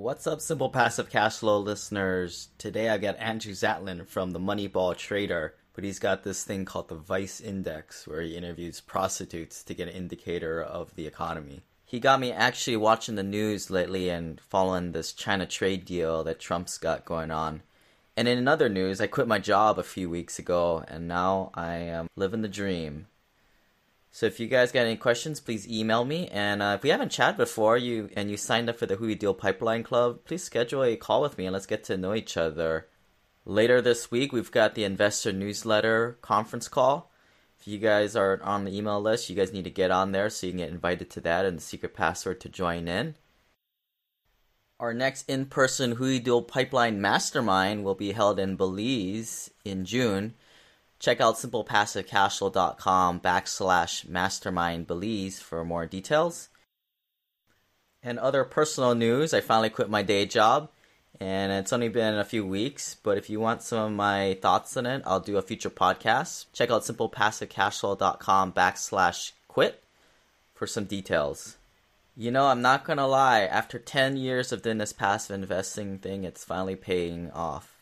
What's up, Simple Passive Cash Flow listeners? Today I've got Andrew Zatlin from the Moneyball Trader, but he's got this thing called the Vice Index where he interviews prostitutes to get an indicator of the economy. He got me actually watching the news lately and following this China trade deal that Trump's got going on. And in other news, I quit my job a few weeks ago and now I am living the dream. So if you guys got any questions, please email me. And uh, if we haven't chatted before, you and you signed up for the Hui Deal Pipeline Club, please schedule a call with me and let's get to know each other. Later this week, we've got the investor newsletter conference call. If you guys are on the email list, you guys need to get on there so you can get invited to that and the secret password to join in. Our next in-person Hui Deal Pipeline Mastermind will be held in Belize in June. Check out simplepassivecashflow.com backslash mastermind Belize for more details. And other personal news, I finally quit my day job and it's only been a few weeks, but if you want some of my thoughts on it, I'll do a future podcast. Check out simplepassivecashflow.com backslash quit for some details. You know, I'm not gonna lie, after 10 years of doing this passive investing thing, it's finally paying off.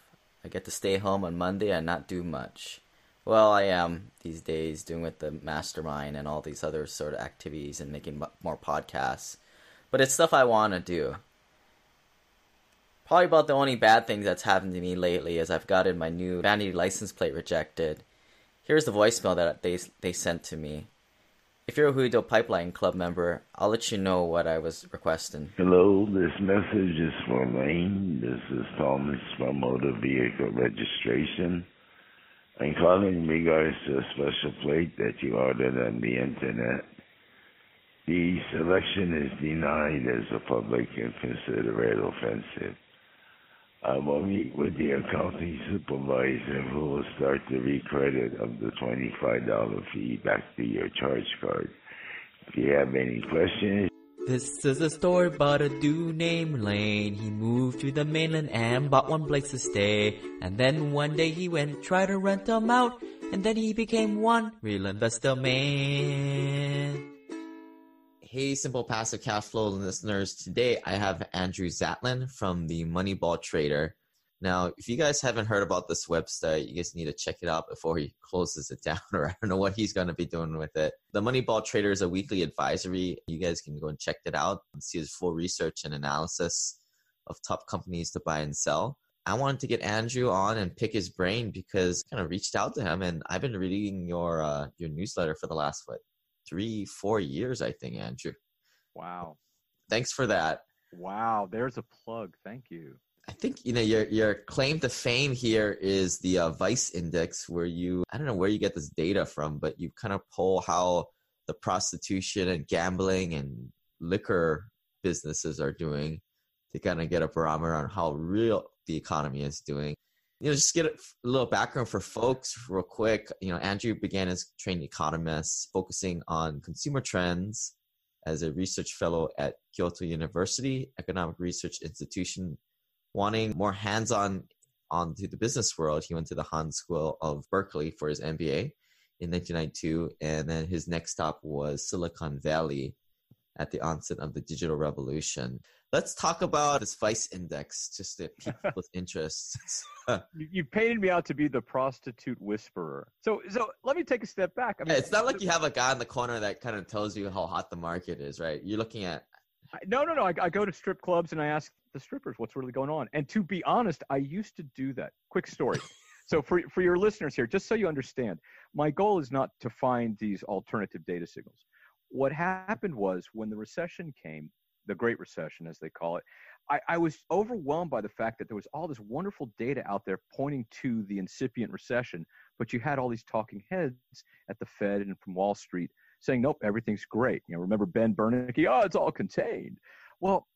I get to stay home on Monday and not do much. Well, I am these days doing with the mastermind and all these other sort of activities and making more podcasts. But it's stuff I want to do. Probably about the only bad thing that's happened to me lately is I've gotten my new vanity license plate rejected. Here's the voicemail that they they sent to me. If you're a Hui Deal Pipeline Club member, I'll let you know what I was requesting. Hello, this message is for Lane. This is Thomas from Motor Vehicle Registration. I'm calling in regards to a special plate that you ordered on the internet. The selection is denied as a public and consider it offensive. I will meet with the accounting supervisor who will start the recredit of the $25 fee back to your charge card. If you have any questions, this is a story about a dude named Lane. He moved to the mainland and bought one place to stay. And then one day he went try to rent them out. And then he became one real investor man. Hey, Simple Passive Cash Flow listeners. Today I have Andrew Zatlin from the Moneyball Trader. Now, if you guys haven't heard about this website, you guys need to check it out before he closes it down, or I don't know what he's going to be doing with it. The Moneyball Trader is a weekly advisory. You guys can go and check it out and see his full research and analysis of top companies to buy and sell. I wanted to get Andrew on and pick his brain because I kind of reached out to him, and I've been reading your uh, your newsletter for the last what three, four years, I think, Andrew. Wow. Thanks for that. Wow, there's a plug. Thank you. I think you know your your claim to fame here is the uh, Vice Index, where you I don't know where you get this data from, but you kind of pull how the prostitution and gambling and liquor businesses are doing to kind of get a barometer on how real the economy is doing. You know, just get a little background for folks real quick. You know, Andrew began as trained economist, focusing on consumer trends as a research fellow at Kyoto University Economic Research Institution wanting more hands-on onto the business world, he went to the Haas School of Berkeley for his MBA in 1992, and then his next stop was Silicon Valley at the onset of the digital revolution. Let's talk about this Vice Index, just to pique people's interest. you painted me out to be the prostitute whisperer. So, so let me take a step back. I mean, yeah, it's not like you have a guy in the corner that kind of tells you how hot the market is, right? You're looking at. No, no, no. I, I go to strip clubs and I ask the strippers what's really going on. And to be honest, I used to do that. Quick story. so for for your listeners here, just so you understand, my goal is not to find these alternative data signals. What happened was when the recession came, the Great Recession as they call it, I, I was overwhelmed by the fact that there was all this wonderful data out there pointing to the incipient recession, but you had all these talking heads at the Fed and from Wall Street saying, nope, everything's great. You know, remember Ben Bernanke? Oh, it's all contained. Well,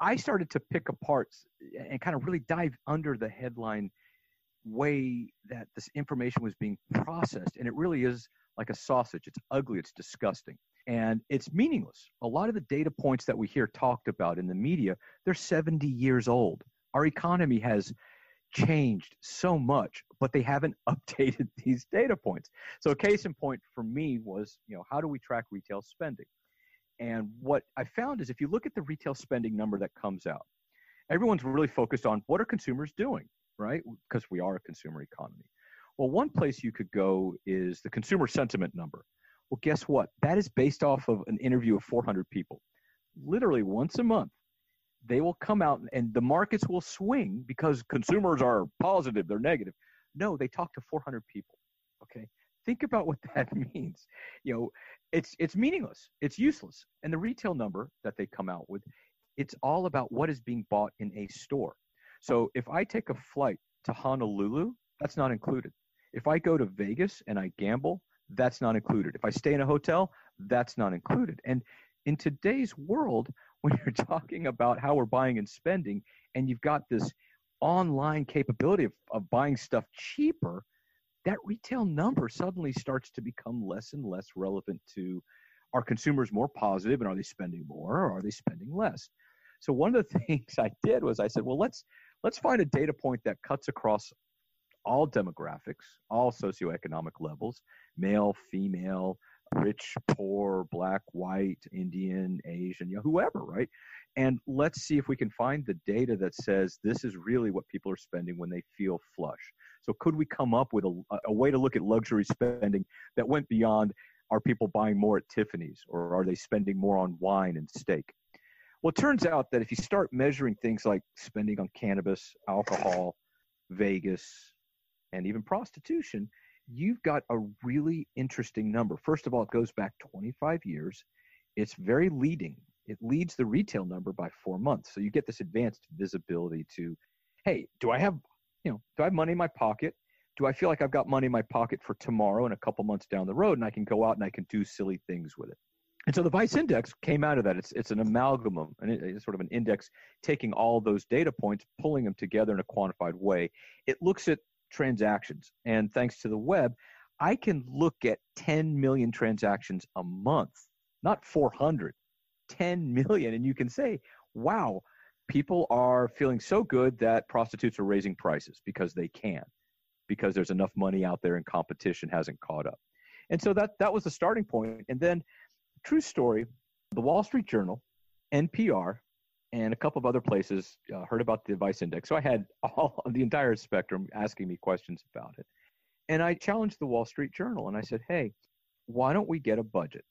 I started to pick apart and kind of really dive under the headline way that this information was being processed. And it really is like a sausage. It's ugly, it's disgusting, and it's meaningless. A lot of the data points that we hear talked about in the media, they're 70 years old. Our economy has changed so much, but they haven't updated these data points. So a case in point for me was, you know, how do we track retail spending? And what I found is if you look at the retail spending number that comes out, everyone's really focused on what are consumers doing, right? Because we are a consumer economy. Well, one place you could go is the consumer sentiment number. Well, guess what? That is based off of an interview of 400 people. Literally once a month, they will come out and the markets will swing because consumers are positive, they're negative. No, they talk to 400 people. Okay. Think about what that means. You know, it's it's meaningless. It's useless. And the retail number that they come out with, it's all about what is being bought in a store. So if I take a flight to Honolulu, that's not included. If I go to Vegas and I gamble, that's not included. If I stay in a hotel, that's not included. And in today's world, when you're talking about how we're buying and spending, and you've got this online capability of, of buying stuff cheaper, that retail number suddenly starts to become less and less relevant to are consumers more positive and are they spending more or are they spending less? So one of the things I did was I said, well, let's let's find a data point that cuts across all demographics, all socioeconomic levels, male, female, rich, poor, black, white, Indian, Asian, you know, whoever, right? And let's see if we can find the data that says this is really what people are spending when they feel flush. So could we come up with a, a way to look at luxury spending that went beyond are people buying more at Tiffany's or are they spending more on wine and steak? Well, it turns out that if you start measuring things like spending on cannabis, alcohol, Vegas, and even prostitution, you've got a really interesting number. First of all, it goes back 25 years. It's very leading. It leads the retail number by four months. So you get this advanced visibility to, hey, do I have you know, do I have money in my pocket? Do I feel like I've got money in my pocket for tomorrow and a couple months down the road and I can go out and I can do silly things with it? And so the Vice Index came out of that. It's, it's an amalgam, and it's sort of an index taking all those data points, pulling them together in a quantified way. It looks at transactions. And thanks to the web, I can look at 10 million transactions a month, not 400, 10 million. And you can say, wow, people are feeling so good that prostitutes are raising prices because they can, because there's enough money out there and competition hasn't caught up. And so that, that was the starting point. And then, true story, the Wall Street Journal, NPR, and a couple of other places uh, heard about the Vice Index. So I had all the entire spectrum asking me questions about it. And I challenged the Wall Street Journal and I said, hey, why don't we get a budget?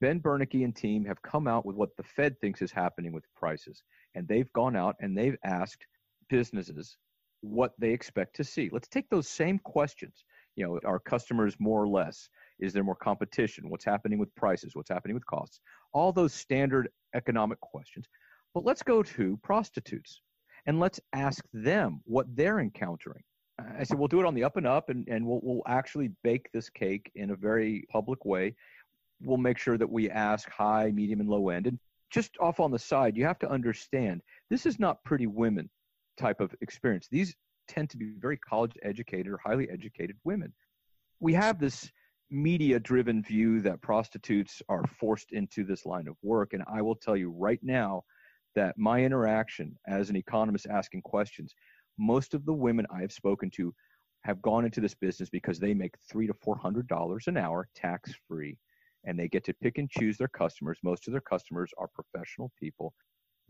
Ben Bernanke and team have come out with what the Fed thinks is happening with prices and they've gone out and they've asked businesses what they expect to see. Let's take those same questions. You know, are customers more or less? Is there more competition? What's happening with prices? What's happening with costs? All those standard economic questions. But let's go to prostitutes and let's ask them what they're encountering. I said, we'll do it on the up and up, and, and we'll, we'll actually bake this cake in a very public way. We'll make sure that we ask high, medium, and low end. And just off on the side, you have to understand this is not pretty women type of experience. These tend to be very college educated or highly educated women. We have this media driven view that prostitutes are forced into this line of work. And I will tell you right now that my interaction as an economist asking questions, most of the women I have spoken to have gone into this business because they make three to four hundred dollars an hour tax free and they get to pick and choose their customers. Most of their customers are professional people.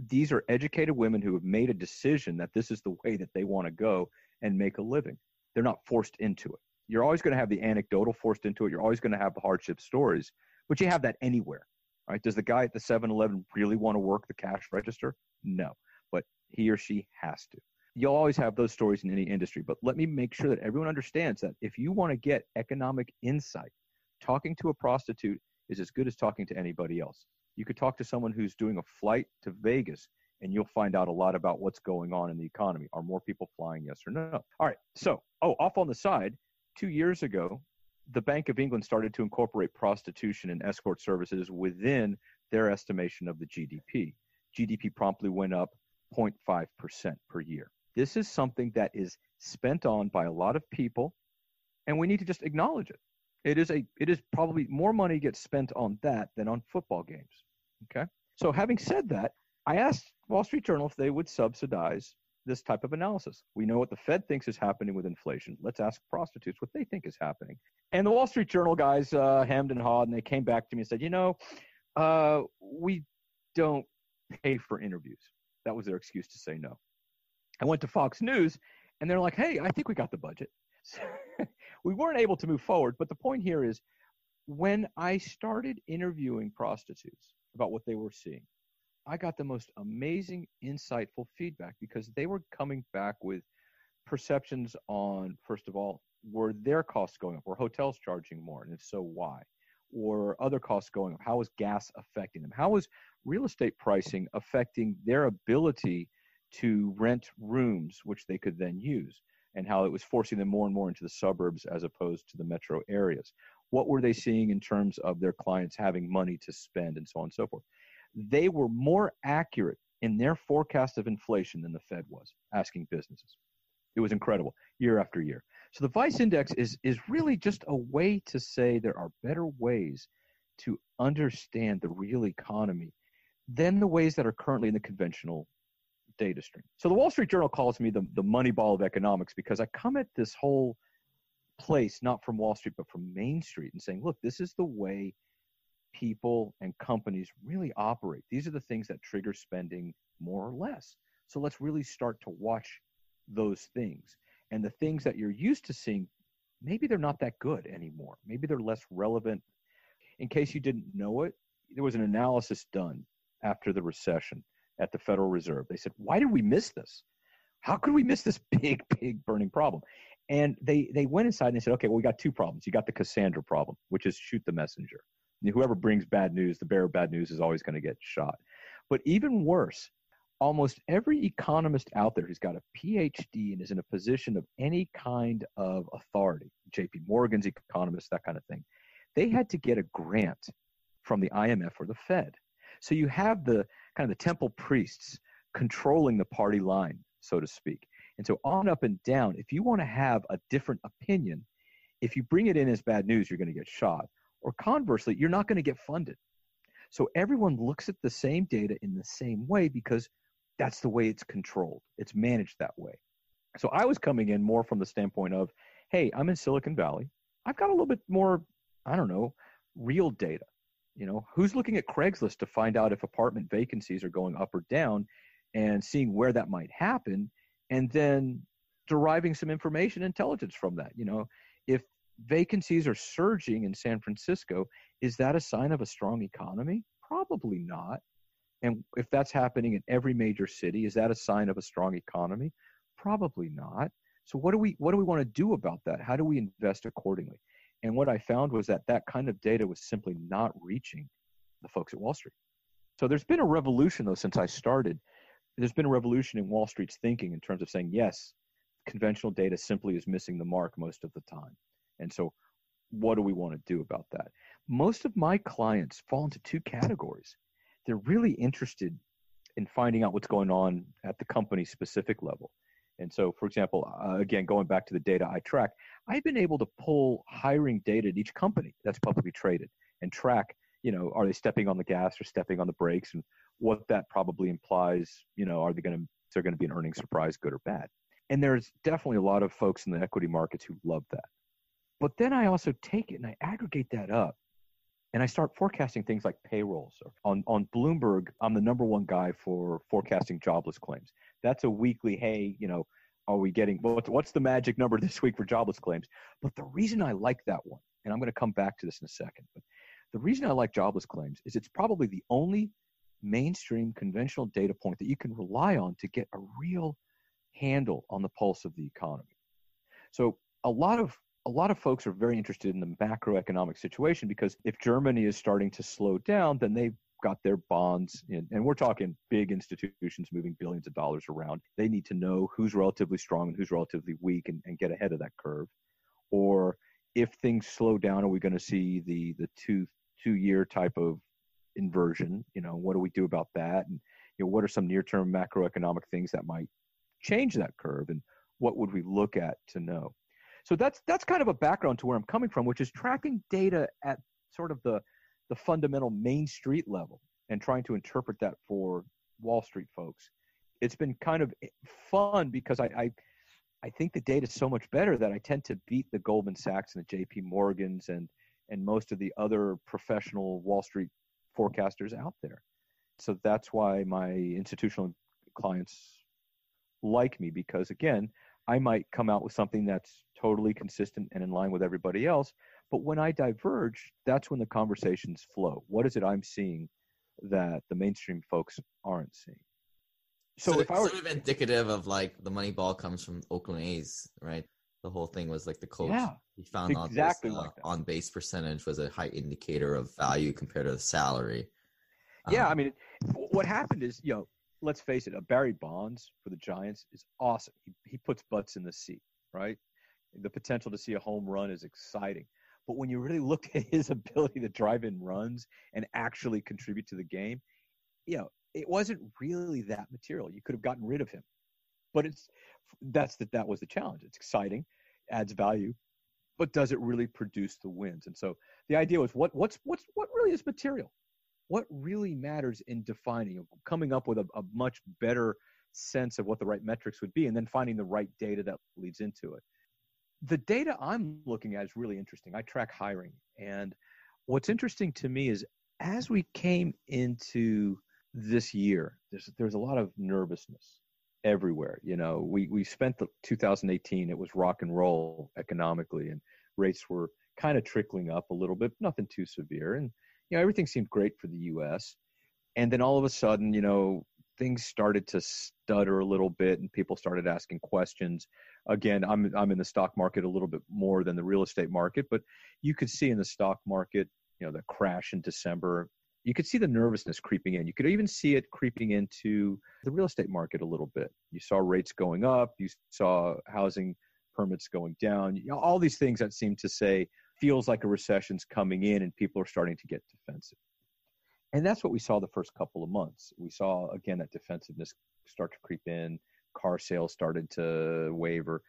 These are educated women who have made a decision that this is the way that they want to go and make a living. They're not forced into it. You're always going to have the anecdotal forced into it. You're always going to have the hardship stories, but you have that anywhere. Right? Does the guy at the 7-Eleven really want to work the cash register? No, but he or she has to. You'll always have those stories in any industry, but let me make sure that everyone understands that if you want to get economic insight, talking to a prostitute is as good as talking to anybody else. You could talk to someone who's doing a flight to Vegas and you'll find out a lot about what's going on in the economy. Are more people flying, yes or no? All right. So, oh, off on the side, two years ago, the Bank of England started to incorporate prostitution and escort services within their estimation of the GDP. GDP promptly went up 0.5% per year. This is something that is spent on by a lot of people, and we need to just acknowledge it. It is a it is probably more money gets spent on that than on football games. Okay. So having said that, I asked Wall Street Journal if they would subsidize this type of analysis. We know what the Fed thinks is happening with inflation. Let's ask prostitutes what they think is happening. And the Wall Street Journal guys uh, hemmed and hawed, and they came back to me and said, you know, uh, we don't pay for interviews. That was their excuse to say no. I went to Fox News and they're like, hey, I think we got the budget. We weren't able to move forward. But the point here is when I started interviewing prostitutes about what they were seeing, I got the most amazing, insightful feedback because they were coming back with perceptions on, first of all, were their costs going up? Were hotels charging more? And if so, why? Or other costs going up? How is gas affecting them? How is real estate pricing affecting their ability to rent rooms, which they could then use? And how it was forcing them more and more into the suburbs as opposed to the metro areas. What were they seeing in terms of their clients having money to spend and so on and so forth? They were more accurate in their forecast of inflation than the Fed was asking businesses. It was incredible year after year. So the Vice Index is is really just a way to say there are better ways to understand the real economy than the ways that are currently in the conventional data stream. So the Wall Street Journal calls me the, the money ball of economics because I come at this whole place not from Wall Street but from Main Street and saying, look, this is the way people and companies really operate. These are the things that trigger spending more or less. So let's really start to watch those things and the things that you're used to seeing maybe they're not that good anymore maybe they're less relevant in case you didn't know it there was an analysis done after the recession at the federal reserve. They said why did we miss this? How could we miss this big big burning problem? And they they went inside and they said okay well we got two problems. You got the cassandra problem which is shoot the messenger. Whoever brings bad news the bearer of bad news is always going to get shot. But even worse almost every economist out there who's got a PhD and is in a position of any kind of authority, JP Morgan's economist, that kind of thing, they had to get a grant from the IMF or the Fed. So you have the kind of the temple priests controlling the party line, so to speak. And so on up and down, if you want to have a different opinion, if you bring it in as bad news, you're going to get shot. Or conversely, you're not going to get funded. So everyone looks at the same data in the same way because that's the way it's controlled. It's managed that way. So I was coming in more from the standpoint of, hey, I'm in Silicon Valley. I've got a little bit more, I don't know, real data. You know, who's looking at Craigslist to find out if apartment vacancies are going up or down and seeing where that might happen and then deriving some information intelligence from that. You know, if vacancies are surging in San Francisco, is that a sign of a strong economy? Probably not. And if that's happening in every major city, is that a sign of a strong economy? Probably not. So what do we what do we want to do about that? How do we invest accordingly? And what I found was that that kind of data was simply not reaching the folks at Wall Street. So there's been a revolution though since I started. There's been a revolution in Wall Street's thinking in terms of saying yes, conventional data simply is missing the mark most of the time. And so what do we want to do about that? Most of my clients fall into two categories they're really interested in finding out what's going on at the company specific level. And so, for example, uh, again, going back to the data I track, I've been able to pull hiring data at each company that's publicly traded and track, you know, are they stepping on the gas or stepping on the brakes and what that probably implies, you know, are they going to, is there going to be an earnings surprise, good or bad? And there's definitely a lot of folks in the equity markets who love that. But then I also take it and I aggregate that up and I start forecasting things like payrolls. On on Bloomberg, I'm the number one guy for forecasting jobless claims. That's a weekly. Hey, you know, are we getting what's what's the magic number this week for jobless claims? But the reason I like that one, and I'm going to come back to this in a second, but the reason I like jobless claims is it's probably the only mainstream conventional data point that you can rely on to get a real handle on the pulse of the economy. So a lot of a lot of folks are very interested in the macroeconomic situation because if Germany is starting to slow down, then they've got their bonds, in, and we're talking big institutions moving billions of dollars around. They need to know who's relatively strong and who's relatively weak and, and get ahead of that curve. Or if things slow down, are we going to see the the two two year type of inversion? You know, what do we do about that? And you know, what are some near term macroeconomic things that might change that curve? And what would we look at to know? So that's that's kind of a background to where I'm coming from, which is tracking data at sort of the the fundamental main street level and trying to interpret that for Wall Street folks. It's been kind of eh, fun because I, I I think the data is so much better that I tend to beat the Goldman Sachs and the J.P. Morgans and and most of the other professional Wall Street forecasters out there. So that's why my institutional clients like me because again, I might come out with something that's totally consistent and in line with everybody else. But when I diverge, that's when the conversations flow. What is it I'm seeing that the mainstream folks aren't seeing? So, so if I were sort of indicative of like the money ball comes from Oakland A's, right? The whole thing was like the coach. Yeah, he found exactly out this, uh, like on base percentage was a high indicator of value compared to the salary. Yeah, um, I mean, what happened is, you know, let's face it, a Barry Bonds for the Giants is awesome. He, he puts butts in the seat, right? The potential to see a home run is exciting. But when you really look at his ability to drive in runs and actually contribute to the game, you know, it wasn't really that material. You could have gotten rid of him. But it's that's that that was the challenge. It's exciting, adds value, but does it really produce the wins? And so the idea was what what's what's what really is material? What really matters in defining, coming up with a, a much better sense of what the right metrics would be, and then finding the right data that leads into it the data I'm looking at is really interesting. I track hiring. And what's interesting to me is as we came into this year, there's, there's a lot of nervousness everywhere. You know, we, we spent the 2018, it was rock and roll economically, and rates were kind of trickling up a little bit, nothing too severe. And, you know, everything seemed great for the US. And then all of a sudden, you know, things started to stutter a little bit and people started asking questions again i'm i'm in the stock market a little bit more than the real estate market but you could see in the stock market you know the crash in december. You could see the nervousness creeping in. You could even see it creeping into the real estate market a little bit. You saw rates going up. You saw housing permits going down. You know, all these things that seem to say feels like a recession's coming in and people are starting to get defensive. And that's what we saw the first couple of months. We saw, again, that defensiveness start to creep in. Car sales started to waver.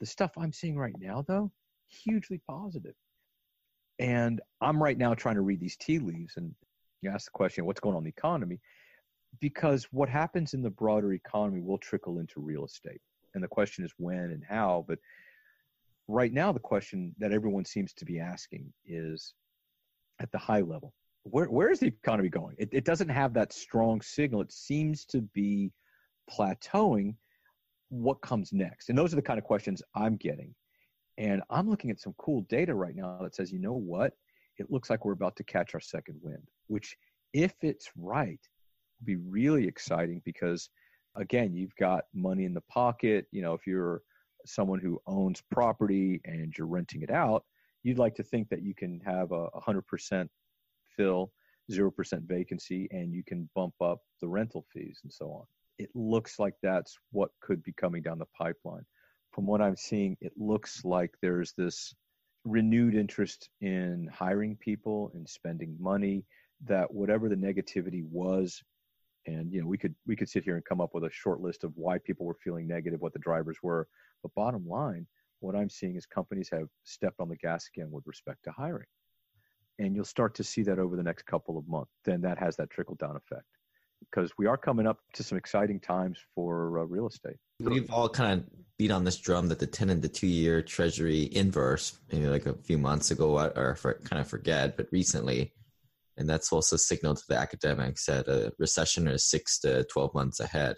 The stuff I'm seeing right now, though, hugely positive. And I'm right now trying to read these tea leaves. And you ask the question, what's going on in the economy? Because what happens in the broader economy will trickle into real estate. And the question is when and how. But right now, the question that everyone seems to be asking is at the high level where where is the economy going? It, it doesn't have that strong signal. It seems to be plateauing. What comes next? And those are the kind of questions I'm getting. And I'm looking at some cool data right now that says, you know what? It looks like we're about to catch our second wind, which, if it's right, will be really exciting because, again, you've got money in the pocket. You know, if you're someone who owns property and you're renting it out, you'd like to think that you can have a 100% fill 0% vacancy and you can bump up the rental fees and so on. It looks like that's what could be coming down the pipeline. From what I'm seeing, it looks like there's this renewed interest in hiring people and spending money that whatever the negativity was and you know we could we could sit here and come up with a short list of why people were feeling negative what the drivers were but bottom line what i'm seeing is companies have stepped on the gas again with respect to hiring and you'll start to see that over the next couple of months. Then that has that trickle down effect because we are coming up to some exciting times for uh, real estate. We've all kind of beat on this drum that the 10 and the two year treasury inverse, maybe like a few months ago, or for, kind of forget, but recently. And that's also signaled to the academics that a recession is six to 12 months ahead.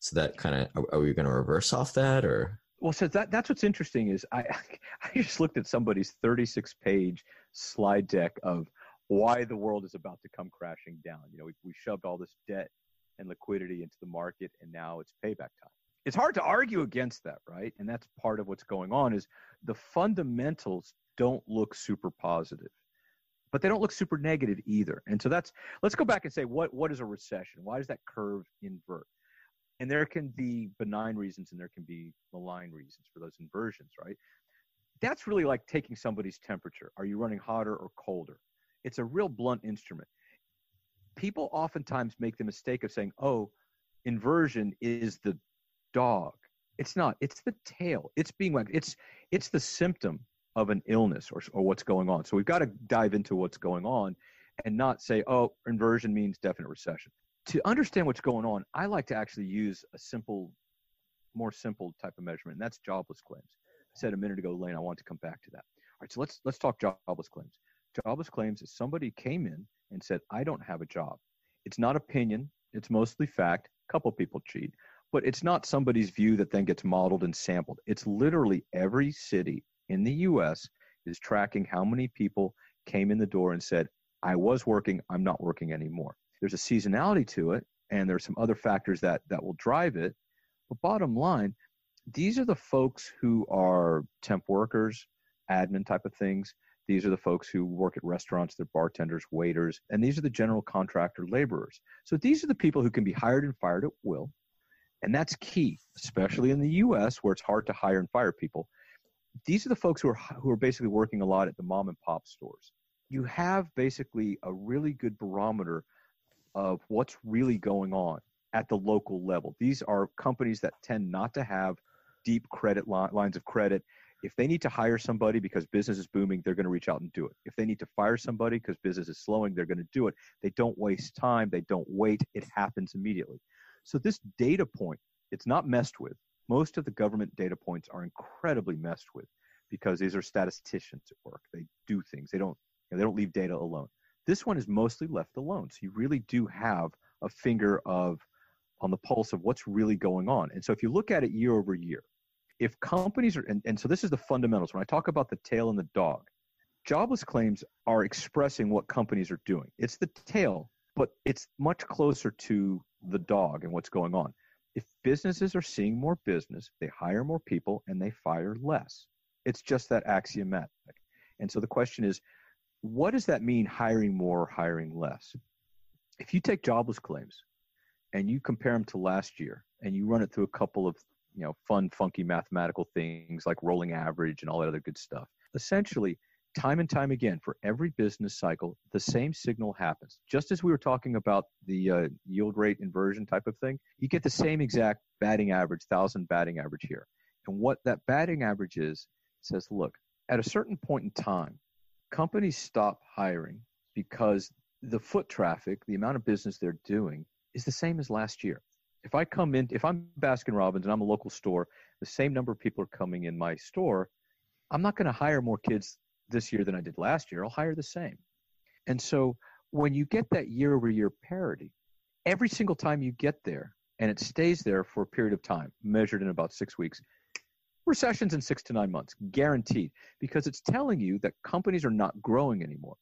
So that kind of, are, are we going to reverse off that or? Well, so that, that's what's interesting is I, I just looked at somebody's 36 page slide deck of why the world is about to come crashing down. You know, we, we shoved all this debt and liquidity into the market, and now it's payback time. It's hard to argue against that, right? And that's part of what's going on is the fundamentals don't look super positive, but they don't look super negative either. And so that's let's go back and say what what is a recession? Why does that curve invert? And there can be benign reasons and there can be malign reasons for those inversions, right? that's really like taking somebody's temperature. Are you running hotter or colder? It's a real blunt instrument. People oftentimes make the mistake of saying, oh, inversion is the dog. It's not. It's the tail. It's being wagged. It's it's the symptom of an illness or, or what's going on. So we've got to dive into what's going on and not say, oh, inversion means definite recession. To understand what's going on, I like to actually use a simple, more simple type of measurement, and that's jobless claims I said a minute ago, Lane, I want to come back to that. All right, so let's let's talk jobless claims. Jobless claims is somebody came in and said, I don't have a job. It's not opinion, it's mostly fact. A couple people cheat, but it's not somebody's view that then gets modeled and sampled. It's literally every city in the US is tracking how many people came in the door and said, I was working, I'm not working anymore. There's a seasonality to it, and there's some other factors that, that will drive it. But bottom line, these are the folks who are temp workers, admin type of things. These are the folks who work at restaurants, they're bartenders, waiters, and these are the general contractor laborers. So these are the people who can be hired and fired at will. And that's key, especially in the US where it's hard to hire and fire people. These are the folks who are who are basically working a lot at the mom and pop stores. You have basically a really good barometer of what's really going on at the local level. These are companies that tend not to have deep credit li- lines of credit. If they need to hire somebody because business is booming, they're going to reach out and do it. If they need to fire somebody because business is slowing, they're going to do it. They don't waste time, they don't wait, it happens immediately. So, this data point, it's not messed with. Most of the government data points are incredibly messed with because these are statisticians at work. They do things, they don't, you know, they don't leave data alone. This one is mostly left alone. So, you really do have a finger of on the pulse of what's really going on. And so if you look at it year over year, if companies are, and, and so this is the fundamentals. When I talk about the tail and the dog, jobless claims are expressing what companies are doing. It's the tail, but it's much closer to the dog and what's going on. If businesses are seeing more business, they hire more people and they fire less. It's just that axiomatic. And so the question is, what does that mean hiring more, or hiring less? If you take jobless claims, and you compare them to last year and you run it through a couple of you know fun funky mathematical things like rolling average and all that other good stuff. Essentially time and time again for every business cycle the same signal happens. Just as we were talking about the uh, yield rate inversion type of thing you get the same exact batting average thousand batting average here. And what that batting average is says look at a certain point in time companies stop hiring because the foot traffic the amount of business they're doing is the same as last year. If I come in, if I'm Baskin Robbins and I'm a local store, the same number of people are coming in my store. I'm not going to hire more kids this year than I did last year. I'll hire the same. And so when you get that year over year parity, every single time you get there and it stays there for a period of time, measured in about six weeks, recessions in six to nine months, guaranteed, because it's telling you that companies are not growing anymore.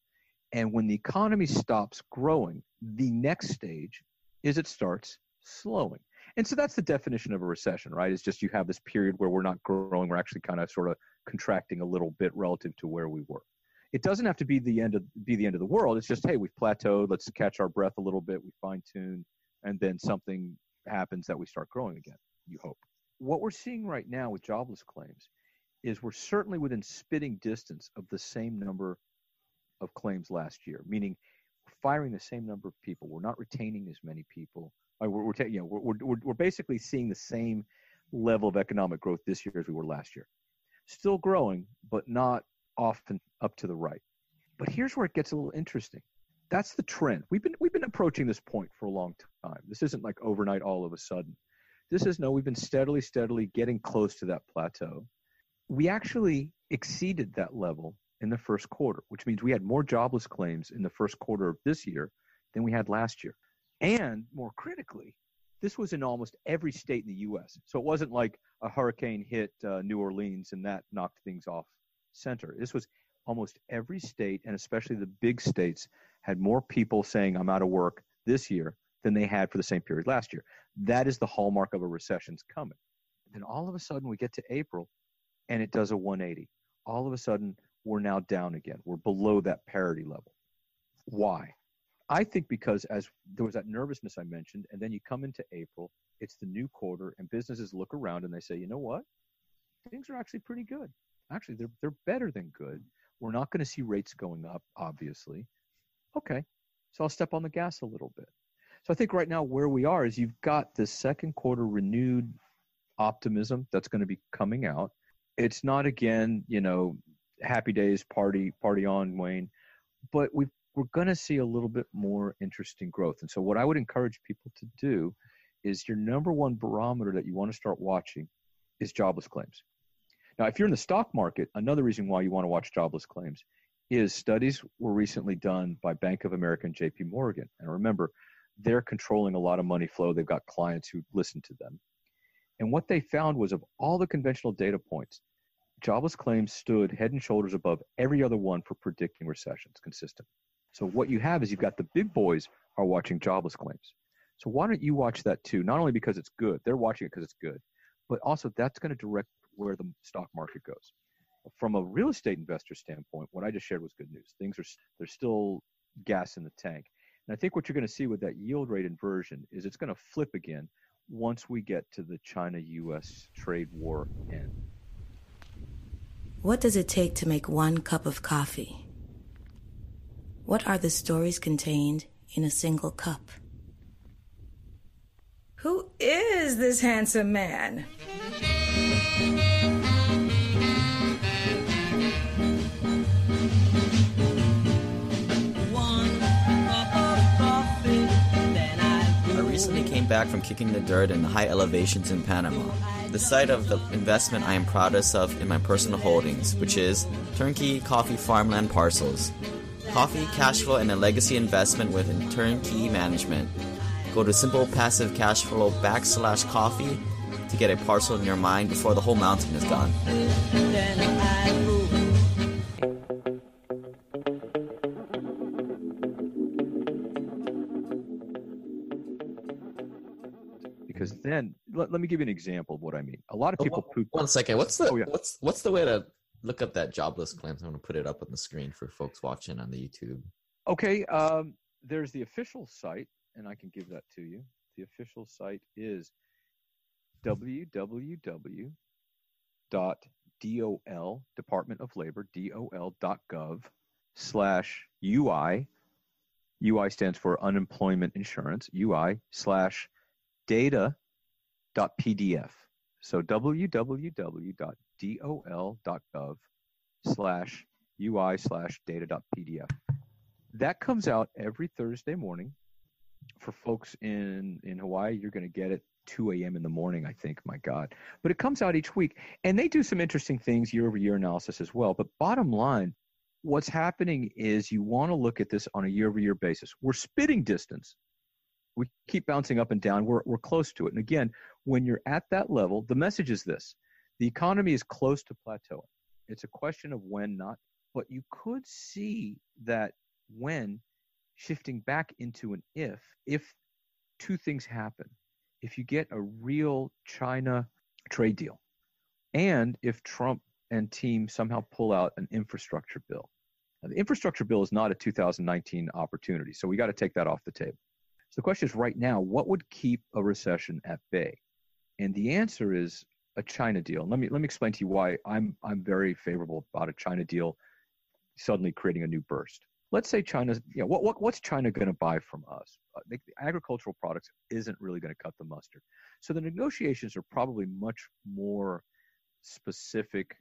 And when the economy stops growing, the next stage is it starts slowing. And so that's the definition of a recession, right? It's just you have this period where we're not growing, we're actually kind of sort of contracting a little bit relative to where we were. It doesn't have to be the end of be the end of the world. It's just hey, we've plateaued. Let's catch our breath a little bit. We fine tune, and then something happens that we start growing again. You hope. What we're seeing right now with jobless claims is we're certainly within spitting distance of the same number of claims last year, meaning firing the same number of people. We're not retaining as many people. We're, we're, ta- you know, we're, we're, we're basically seeing the same level of economic growth this year as we were last year. Still growing, but not often up to the right. But here's where it gets a little interesting. That's the trend. We've been we've been approaching this point for a long time. This isn't like overnight all of a sudden. This is no, we've been steadily, steadily getting close to that plateau. We actually exceeded that level in the first quarter, which means we had more jobless claims in the first quarter of this year than we had last year. And more critically, this was in almost every state in the U.S. So it wasn't like a hurricane hit uh, New Orleans and that knocked things off center. This was almost every state, and especially the big states, had more people saying, I'm out of work this year than they had for the same period last year. That is the hallmark of a recession's coming. then all of a sudden, we get to April and it does a 180. All of a sudden, we're now down again. We're below that parity level. Why? I think because as there was that nervousness I mentioned, and then you come into April, it's the new quarter, and businesses look around and they say, you know what? Things are actually pretty good. Actually, they're they're better than good. We're not going to see rates going up, obviously. Okay, so I'll step on the gas a little bit. So I think right now where we are is you've got this second quarter renewed optimism that's going to be coming out. It's not again, you know, happy days, party, party on, Wayne. But we we're going to see a little bit more interesting growth. And so, what I would encourage people to do is your number one barometer that you want to start watching is jobless claims. Now, if you're in the stock market, another reason why you want to watch jobless claims is studies were recently done by Bank of America and JP Morgan. And remember, they're controlling a lot of money flow. They've got clients who listen to them. And what they found was of all the conventional data points, jobless claims stood head and shoulders above every other one for predicting recessions consistent. So what you have is you've got the big boys are watching jobless claims. So why don't you watch that too? Not only because it's good, they're watching it because it's good, but also that's going to direct where the stock market goes. From a real estate investor standpoint, what I just shared was good news. Things are there's still gas in the tank. And I think what you're going to see with that yield rate inversion is it's going to flip again once we get to the China US trade war end. What does it take to make one cup of coffee? What are the stories contained in a single cup? Who is this handsome man? Back from kicking the dirt in the high elevations in Panama, the site of the investment I am proudest of in my personal holdings, which is turnkey coffee farmland parcels. Coffee, cash flow, and a legacy investment with turnkey management. Go to Simple Passive Cash Flow backslash coffee to get a parcel in your mind before the whole mountain is gone. Let, let me give you an example of what I mean. A lot of people poop. One second. What's the Oh, yeah. what's what's the way to look up that jobless claims? I'm gonna put it up on the screen for folks watching on the YouTube. Okay, um, there's the official site, and I can give that to you. The official site is www.dol Department of Labor dol.gov slash UI. UI stands for Unemployment Insurance. UI slash data.pdf. So www.dol.gov slash UI slash data.pdf. That comes out every Thursday morning. For folks in, in Hawaii, you're going to get it 2 a.m. in the morning, I think. My God. But it comes out each week. And they do some interesting things, year over year analysis as well. But bottom line, what's happening is you want to look at this on a year over year basis. We're spitting distance. We keep bouncing up and down. We're, we're close to it. And again, when you're at that level, the message is this the economy is close to plateauing. It's a question of when, not. But you could see that when shifting back into an if, if two things happen. If you get a real China trade deal, and if Trump and team somehow pull out an infrastructure bill. Now, the infrastructure bill is not a 2019 opportunity, so we got to take that off the table. So the question is right now, what would keep a recession at bay? And the answer is a China deal. Let me let me explain to you why I'm I'm very favorable about a China deal suddenly creating a new burst. Let's say China's, you know, what, what what's China going to buy from us? Uh, the, the agricultural products isn't really going to cut the mustard. So the negotiations are probably much more specific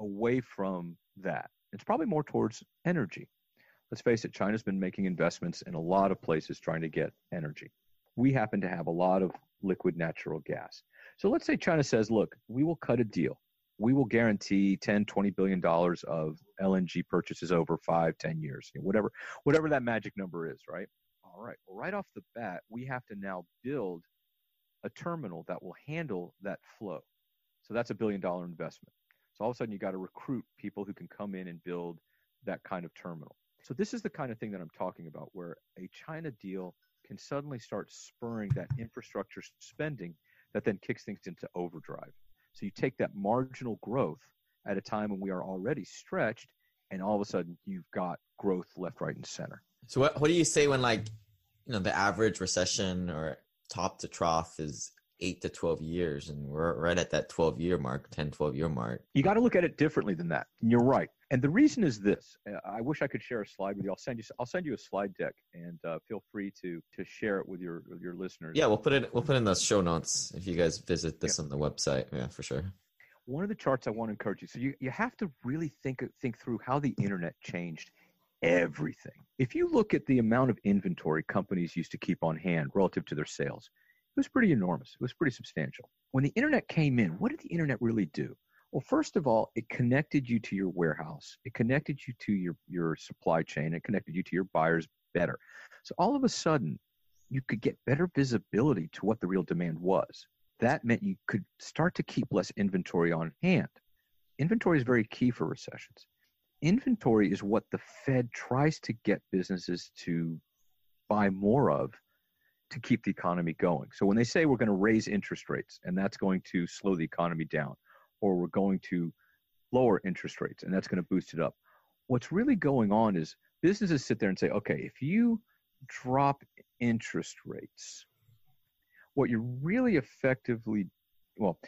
away from that. It's probably more towards energy. Let's face it, China's been making investments in a lot of places trying to get energy. We happen to have a lot of liquid natural gas. So let's say China says, look, we will cut a deal. We will guarantee 10, 20 billion dollars of LNG purchases over five, 10 years, whatever, whatever that magic number is, right? All right. Well, right off the bat, we have to now build a terminal that will handle that flow. So that's a billion dollar investment. So all of a sudden, you got to recruit people who can come in and build that kind of terminal. So this is the kind of thing that I'm talking about, where a China deal can suddenly start spurring that infrastructure spending that then kicks things into overdrive. So you take that marginal growth at a time when we are already stretched, and all of a sudden you've got growth left, right, and center. So what what do you say when like you know the average recession or top to trough is eight to 12 years and we're right at that 12 year mark 10 12 year mark You got to look at it differently than that. And you're right. And the reason is this: uh, I wish I could share a slide with you. I'll send you. I'll send you a slide deck, and uh, feel free to to share it with your with your listeners. yeah we'll put it we'll put in the show notes if you guys visit this on the website yeah for sure one of the charts I want to encourage you. So you, you have to really think think through how the internet changed everything. If you look at the amount of inventory companies used to keep on hand relative to their sales, it was pretty enormous. It was pretty substantial. When the internet came in, what did the internet really do? Well, first of all, it connected you to your warehouse. It connected you to your, your supply chain. It connected you to your buyers better. So all of a sudden, you could get better visibility to what the real demand was. That meant you could start to keep less inventory on hand. Inventory is very key for recessions. Inventory is what the Fed tries to get businesses to buy more of to keep the economy going. So when they say we're going to raise interest rates and that's going to slow the economy down, or we're going to lower interest rates and that's going to boost it up, what's really going on is businesses sit there and say, okay, if you drop interest rates, what you're really effectively well,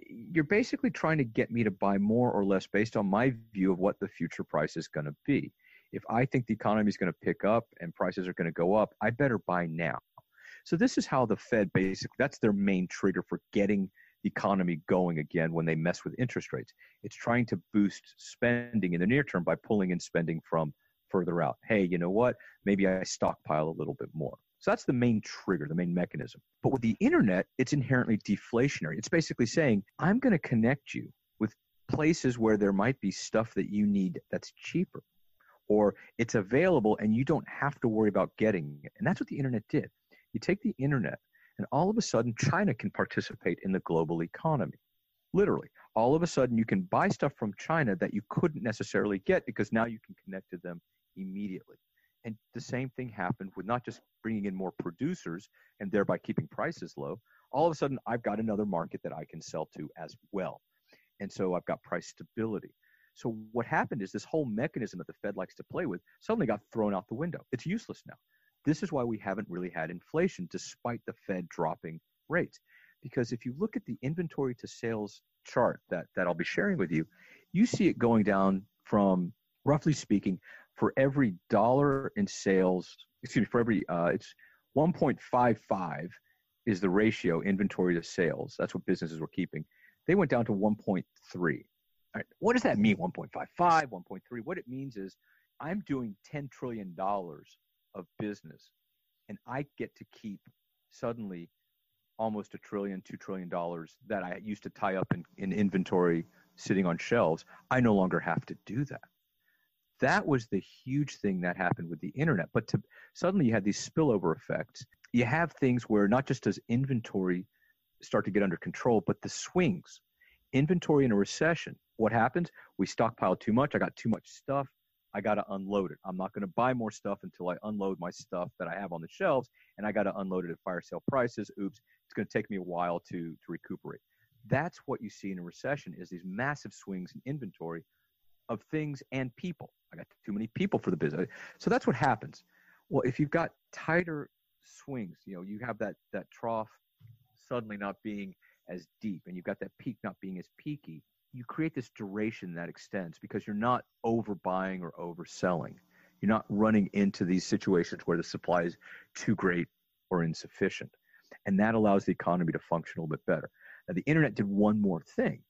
you're basically trying to get me to buy more or less based on my view of what the future price is going to be. If I think the economy is going to pick up and prices are going to go up, I better buy now. So this is how the Fed basically that's their main trigger for getting economy going again when they mess with interest rates. It's trying to boost spending in the near term by pulling in spending from further out. Hey, you know what? Maybe I stockpile a little bit more. So that's the main trigger, the main mechanism. But with the internet, it's inherently deflationary. It's basically saying, I'm going to connect you with places where there might be stuff that you need that's cheaper or it's available and you don't have to worry about getting it. And that's what the internet did. You take the internet and all of a sudden China can participate in the global economy. Literally, all of a sudden you can buy stuff from China that you couldn't necessarily get because now you can connect to them immediately. And the same thing happened with not just bringing in more producers and thereby keeping prices low. All of a sudden, I've got another market that I can sell to as well. And so I've got price stability. So what happened is this whole mechanism that the Fed likes to play with suddenly got thrown out the window. It's useless now. This is why we haven't really had inflation despite the Fed dropping rates. Because if you look at the inventory to sales chart that, that I'll be sharing with you, you see it going down from, roughly speaking, for every dollar in sales, excuse me, for every, uh, it's 1.55 is the ratio inventory to sales. That's what businesses were keeping. They went down to 1.3. All right, what does that mean? 1.55, 1.3. What it means is I'm doing $10 trillion of business and I get to keep suddenly almost a trillion, two trillion dollars that I used to tie up in, in inventory sitting on shelves. I no longer have to do that that was the huge thing that happened with the internet. But to, suddenly you had these spillover effects. You have things where not just does inventory start to get under control, but the swings. Inventory in a recession, what happens? We stockpile too much. I got too much stuff. I got to unload it. I'm not going to buy more stuff until I unload my stuff that I have on the shelves, and I got to unload it at fire sale prices. Oops, it's going to take me a while to to recuperate. That's what you see in a recession: is these massive swings in inventory of things and people. I got too many people for the business. So that's what happens. Well, if you've got tighter swings, you know, you have that that trough suddenly not being as deep and you've got that peak not being as peaky, you create this duration that extends because you're not overbuying or overselling. You're not running into these situations where the supply is too great or insufficient. And that allows the economy to function a little bit better. Now, the internet did one more thing.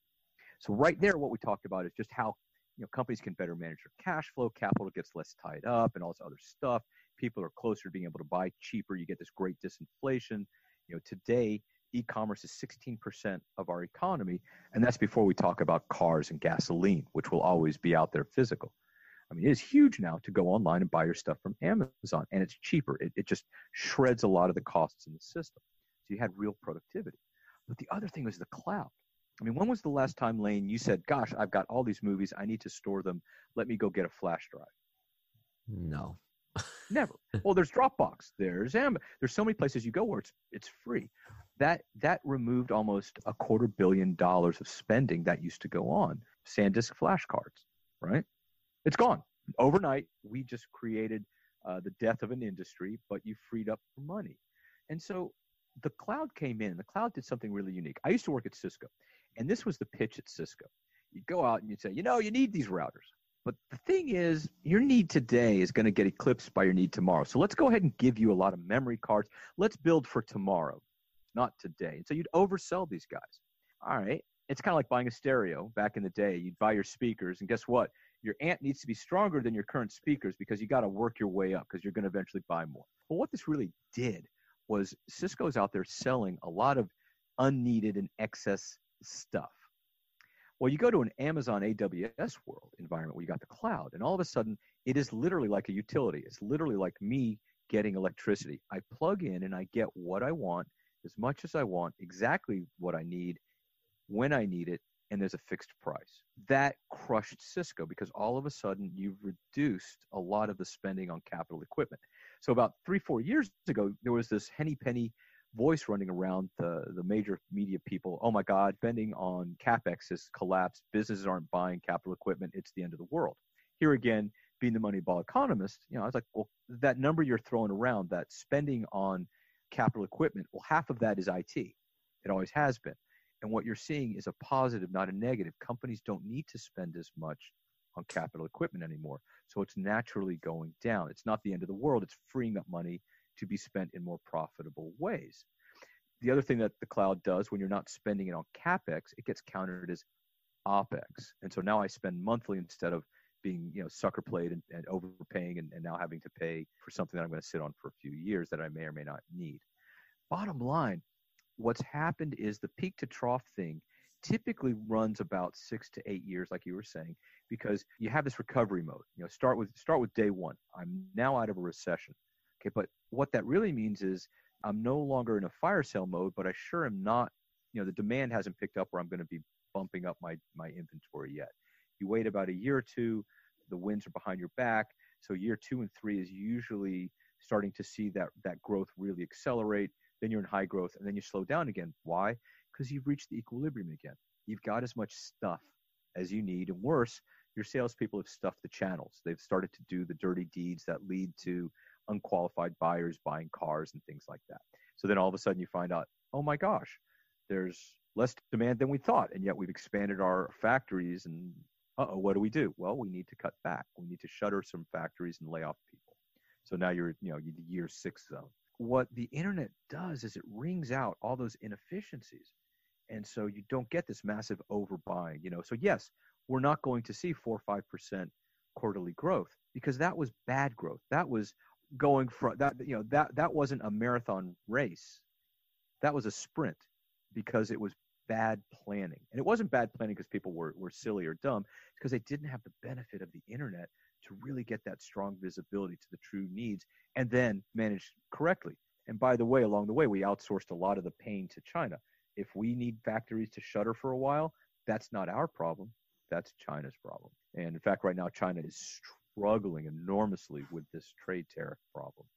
So, right there, what we talked about is just how you know companies can better manage their cash flow capital gets less tied up and all this other stuff people are closer to being able to buy cheaper you get this great disinflation you know today e-commerce is 16% of our economy and that's before we talk about cars and gasoline which will always be out there physical i mean it is huge now to go online and buy your stuff from amazon and it's cheaper it, it just shreds a lot of the costs in the system so you had real productivity but the other thing was the cloud I mean, when was the last time, Lane, you said, "Gosh, I've got all these movies. I need to store them. Let me go get a flash drive." No. Never. Well, there's Dropbox. There's Am. There's so many places you go where it's it's free. That that removed almost a quarter billion dollars of spending that used to go on SanDisk flash cards. Right? It's gone overnight. We just created uh, the death of an industry, but you freed up money. And so the cloud came in. The cloud did something really unique. I used to work at Cisco, and this was the pitch at Cisco. You'd go out and you'd say, you know, you need these routers. But the thing is, your need today is going to get eclipsed by your need tomorrow. So let's go ahead and give you a lot of memory cards. Let's build for tomorrow, not today. And so you'd oversell these guys. All right. It's kind of like buying a stereo back in the day. You'd buy your speakers, and guess what? Your amp needs to be stronger than your current speakers because you got to work your way up because you're going to eventually buy more. But what this really did was Cisco's out there selling a lot of unneeded and excess stuff. Well, you go to an Amazon AWS world environment where you got the cloud, and all of a sudden it is literally like a utility. It's literally like me getting electricity. I plug in and I get what I want as much as I want, exactly what I need, when I need it, and there's a fixed price. That crushed Cisco because all of a sudden you've reduced a lot of the spending on capital equipment. So about three, four years ago, there was this henny penny voice running around the, the major media people. Oh my God, spending on capex has collapsed. Businesses aren't buying capital equipment. It's the end of the world. Here again, being the Moneyball economist, you know, I was like, well, that number you're throwing around, that spending on capital equipment, well, half of that is IT. It always has been. And what you're seeing is a positive, not a negative. Companies don't need to spend as much on capital equipment anymore. So it's naturally going down. It's not the end of the world. It's freeing up money to be spent in more profitable ways. The other thing that the cloud does when you're not spending it on capex, it gets counted as opex. And so now I spend monthly instead of being you know sucker played and, and overpaying and, and now having to pay for something that I'm going to sit on for a few years that I may or may not need. Bottom line, what's happened is the peak to trough thing typically runs about six to eight years, like you were saying, because you have this recovery mode. You know, start with start with day one. I'm now out of a recession. Okay, but what that really means is I'm no longer in a fire sale mode, but I sure am not. You know, the demand hasn't picked up where I'm going to be bumping up my my inventory yet. You wait about a year or two, the winds are behind your back. So year two and three is usually starting to see that that growth really accelerate. Then you're in high growth, and then you slow down again. Why? Because you've reached the equilibrium again. You've got as much stuff as you need, and worse, your salespeople have stuffed the channels. They've started to do the dirty deeds that lead to unqualified buyers buying cars and things like that. So then all of a sudden you find out, oh my gosh, there's less demand than we thought, and yet we've expanded our factories and uh-oh, what do we do? Well, we need to cut back. We need to shutter some factories and lay off people. So now you're, you know, year six zone. What the internet does is it wrings out all those inefficiencies. And so you don't get this massive overbuying, you know. So yes, we're not going to see four or five percent quarterly growth because that was bad growth. That was going from that, you know, that that wasn't a marathon race. That was a sprint because it was bad planning. And it wasn't bad planning because people were, were silly or dumb, because they didn't have the benefit of the internet to really get that strong visibility to the true needs and then manage correctly. And by the way, along the way, we outsourced a lot of the pain to China. If we need factories to shutter for a while, that's not our problem. That's China's problem. And in fact, right now, China is struggling enormously with this trade tariff problem.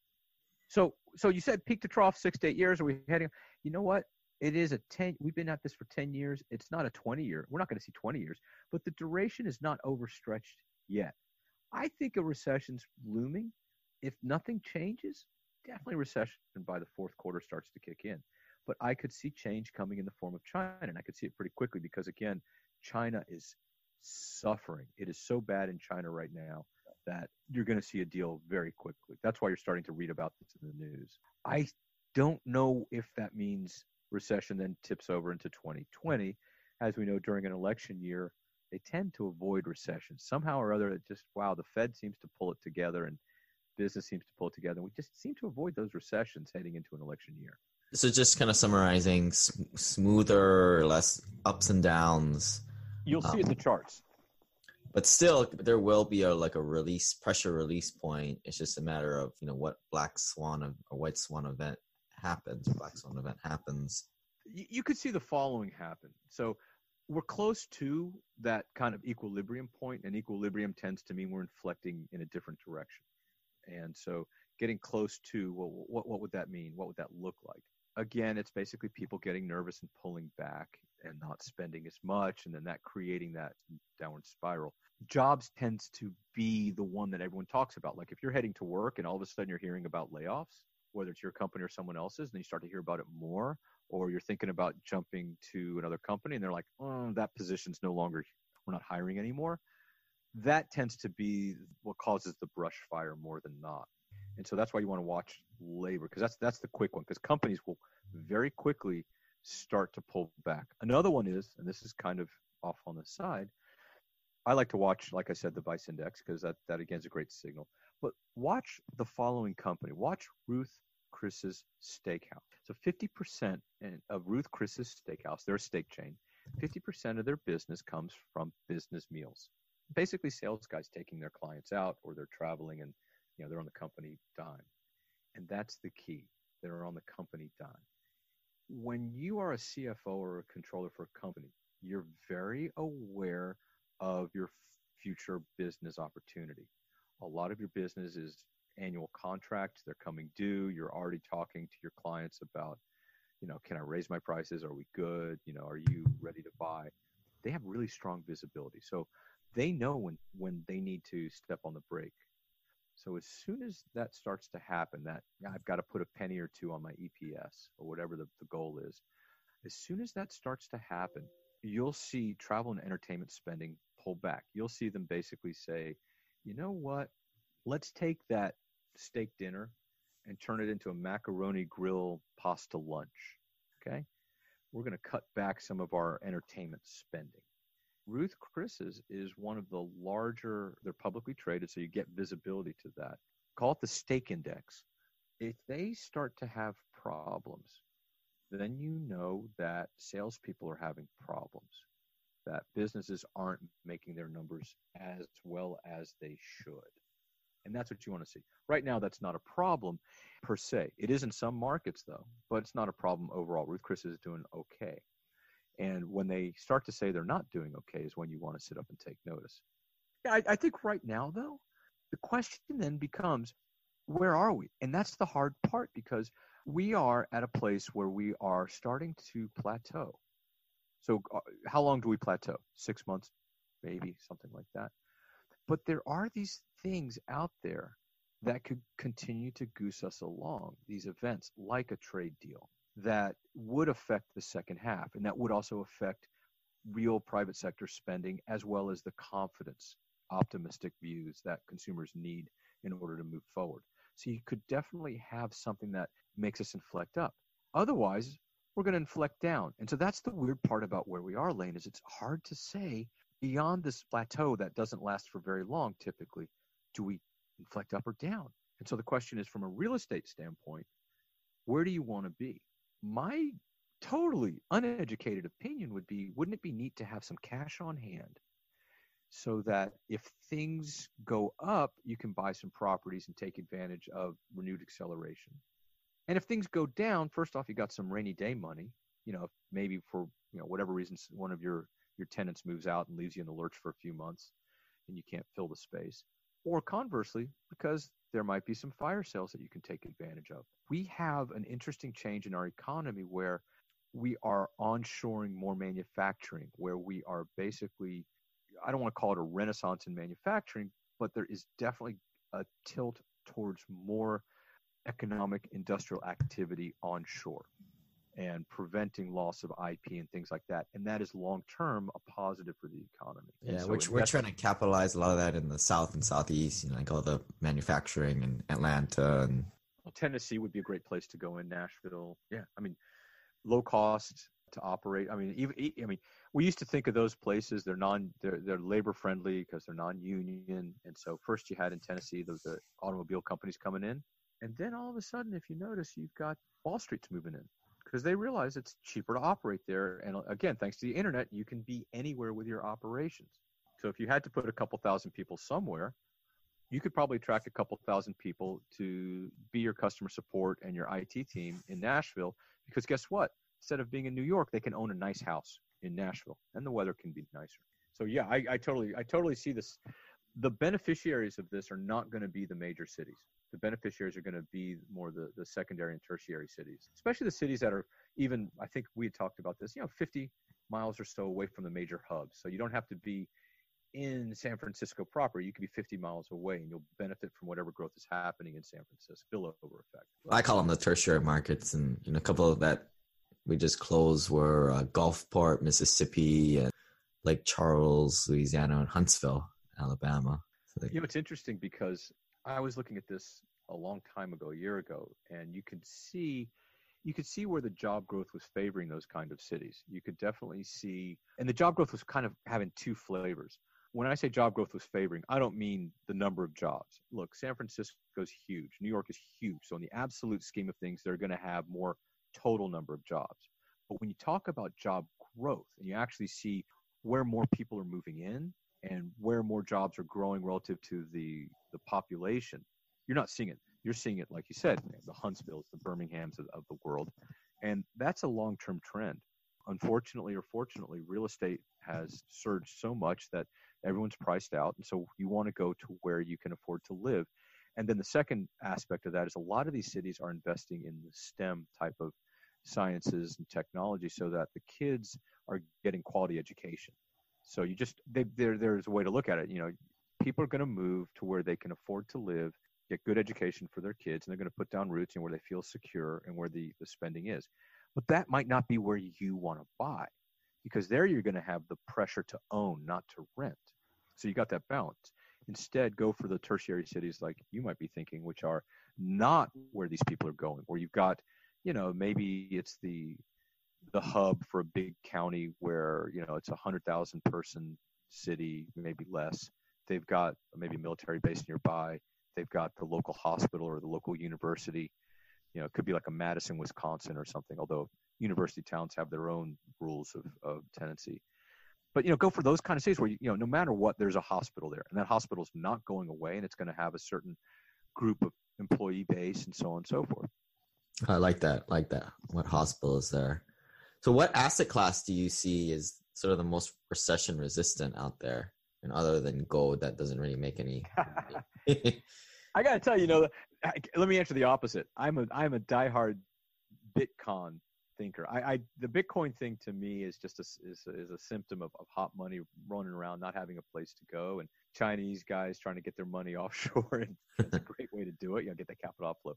So, so you said peak to trough, six to eight years. Are we heading? You know what? It is a 10 we've been at this for 10 years. It's not a 20 year we're not going to see 20 years but the duration is not overstretched yet. I think a recession's looming. If nothing changes definitely recession by the fourth quarter starts to kick in. But i could see change coming in the form of china and i could see it pretty quickly because again china is suffering. It is so bad in china right now that you're going to see a deal very quickly. That's why you're starting to read about this in the news. I don't know if that means recession then tips over into 2020. As we know, during an election year, they tend to avoid recession somehow or other. It just wow, the Fed seems to pull it together and business seems to pull it together. We just seem to avoid those recessions heading into an election year. So, just kind of summarizing, smoother, less ups and downs. You'll see um, in the charts. But still, there will be a like a release pressure release point. It's just a matter of you know what black swan of, or white swan event happens, Black Swan event happens. You could see the following happen. So we're close to that kind of equilibrium point, and equilibrium tends to mean we're inflecting in a different direction. And so getting close to well, what what would that mean? What would that look like? Again, it's basically people getting nervous and pulling back and not spending as much, and then that creating that downward spiral. Jobs tends to be the one that everyone talks about. Like if you're heading to work and all of a sudden you're hearing about layoffs, whether it's your company or someone else's, and you start to hear about it more, or you're thinking about jumping to another company and they're like, oh, that position's no longer, we're not hiring anymore. That tends to be what causes the brush fire more than not. And so that's why you want to watch labor because that's that's the quick one because companies will very quickly start to pull back. Another one is, and this is kind of off on the side, I like to watch, like I said, the Vice Index because that that again is a great signal. But watch the following company. Watch Ruth Chris's Steakhouse. So 50% of Ruth Chris's Steakhouse, they're a steak chain. 50% of their business comes from business meals. Basically, sales guys taking their clients out or they're traveling and you know they're on the company dime. And that's the key. They're on the company dime. When you are a CFO or a controller for a company, you're very aware of your future business opportunity. A lot of your business is annual contracts, they're coming due, you're already talking to your clients about you know, can I raise my prices? Are we good? You know, are you ready to buy? They have really strong visibility. So they know when, when they need to step on the brake. So as soon as that starts to happen, that I've got to put a penny or two on my EPS or whatever the, the goal is, as soon as that starts to happen, you'll see travel and entertainment spending pull back. You'll see them basically say, you know what? Let's take that steak dinner and turn it into a macaroni grill pasta lunch. Okay. We're going to cut back some of our entertainment spending. Ruth Chris's is one of the larger, they're publicly traded, so you get visibility to that. Call it the steak index. If they start to have problems, then you know that salespeople are having problems, that businesses aren't making their numbers as well as they should. And that's what you want to see. Right now, that's not a problem per se. It is in some markets, though, but it's not a problem overall. Ruth Chris is doing okay. And when they start to say they're not doing okay, is when you want to sit up and take notice. Yeah, I, I think right now, though, the question then becomes where are we? And that's the hard part because we are at a place where we are starting to plateau. So, uh, how long do we plateau? Six months, maybe something like that. But there are these things out there that could continue to goose us along, these events like a trade deal that would affect the second half and that would also affect real private sector spending as well as the confidence, optimistic views that consumers need in order to move forward. So you could definitely have something that makes us inflect up. Otherwise, we're going to inflect down. And so that's the weird part about where we are, Lane, is it's hard to say beyond this plateau that doesn't last for very long typically, do we inflect up or down? And so the question is from a real estate standpoint, where do you want to be? My totally uneducated opinion would be wouldn't it be neat to have some cash on hand so that if things go up, you can buy some properties and take advantage of renewed acceleration. And if things go down, first off, you got some rainy day money. You know, maybe for you know whatever reasons, one of your your tenants moves out and leaves you in the lurch for a few months and you can't fill the space. Or conversely, because there might be some fire sales that you can take advantage of. We have an interesting change in our economy where we are onshoring more manufacturing, where we are basically, I don't want to call it a renaissance in manufacturing, but there is definitely a tilt towards more economic industrial activity onshore and preventing loss of IP and things like that. And that is long term a positive for the economy. Yeah, so which we're trying to capitalize a lot of that in the South and Southeast, you know, like all the manufacturing in Atlanta and well, Tennessee would be a great place to go in Nashville. Yeah. I mean, low cost to operate. I mean, even, I mean, we used to think of those places, they're non, they're, they're labor friendly because they're non-union. And so first you had in Tennessee, those the automobile companies coming in. And then all of a sudden, if you notice, you've got Wall Street's moving in because they realize it's cheaper to operate there. And uh, again, thanks to the internet, you can be anywhere with your operations. So if you had to put a couple thousand people somewhere, you could probably attract a couple thousand people to be your customer support and your IT team in Nashville. Because guess what? Instead of being in New York, they can own a nice house in Nashville, and the weather can be nicer. So yeah, I, I totally, I totally see this. The beneficiaries of this are not going to be the major cities the beneficiaries are going to be more the, the secondary and tertiary cities, especially the cities that are even, I think we had talked about this, you know, 50 miles or so away from the major hubs. So you don't have to be in San Francisco proper. You could be 50 miles away and you'll benefit from whatever growth is happening in San Francisco. Spillover effect. I call them the tertiary markets. And know, a couple of that we just closed were uh, Gulfport, Mississippi, and Lake Charles, Louisiana, and Huntsville, Alabama. So they- you know, it's interesting because I was looking at this a long time ago, a year ago, and you could see you could see where the job growth was favoring those kind of cities. You could definitely see, and the job growth was kind of having two flavors. When I say job growth was favoring, I don't mean the number of jobs. Look, San Francisco is huge, New York is huge. So, in the absolute scheme of things, they're going to have more total number of jobs. But when you talk about job growth and you actually see where more people are moving in and where more jobs are growing relative to the the population you're not seeing it. You're seeing it like you said the huntsvilles the birminghams of, of the world and that's a long-term trend. Unfortunately or fortunately real estate has surged so much that everyone's priced out and so you want to go to where you can afford to live. And then the second aspect of that is a lot of these cities are investing in the stem type of sciences and technology so that the kids are getting quality education so you just they, there there's a way to look at it you know people are going to move to where they can afford to live get good education for their kids and they're going to put down roots and where they feel secure and where the, the spending is. But that might not be where you want to buy because there you're going to have the pressure to own not to rent. So you got that balance. Instead go for the tertiary cities like you might be thinking which are not where these people are going where you've got you know maybe it's the the hub for a big county where you know it's a hundred thousand person city maybe less. They've got maybe a military base nearby. They've got the local hospital or the local university. You know it could be like a madison wisconsin or something although university towns have their own rules of, of tenancy. But you know go for those kind of cities where you, know no matter what there's a hospital there and that hospital is not going away and it's going to have a certain group of employee base and so on and so forth. I like that like that what hospital is there so what asset class do you see is sort of the most recession resistant out there and other than gold that doesn't really make any i gotta tell you, you know let me answer the opposite i'm a i'm a diehard bitcoin thinker. I, I the Bitcoin thing to me is just a, is, a, is a symptom of, of hot money running around, not having a place to go, and Chinese guys trying to get their money offshore. And it's a great way to do it. You know, get that capital outflow.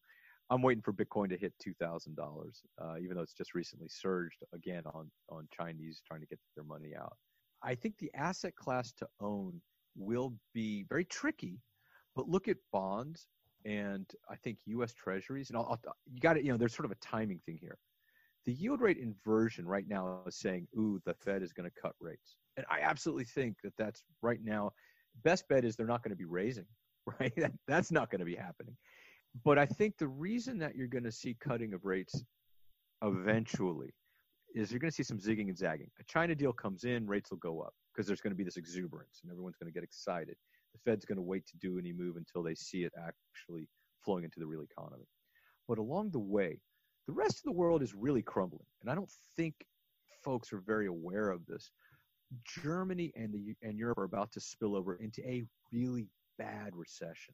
I'm waiting for Bitcoin to hit two thousand uh, dollars, even though it's just recently surged again on on Chinese trying to get their money out. I think the asset class to own will be very tricky, but look at bonds and I think U.S. Treasuries, and I'll, I'll, you got it. You know, there's sort of a timing thing here the yield rate inversion right now is saying, ooh, the Fed is going to cut rates. And I absolutely think that that's right now, best bet is they're not going to be raising, right? That's not going to be happening. But I think the reason that you're going to see cutting of rates eventually is you're going to see some zigging and zagging. A China deal comes in, rates will go up because there's going to be this exuberance and everyone's going to get excited. The Fed's going to wait to do any move until they see it actually flowing into the real economy. But along the way, the rest of the world is really crumbling, and I don't think folks are very aware of this. Germany and the and Europe are about to spill over into a really bad recession,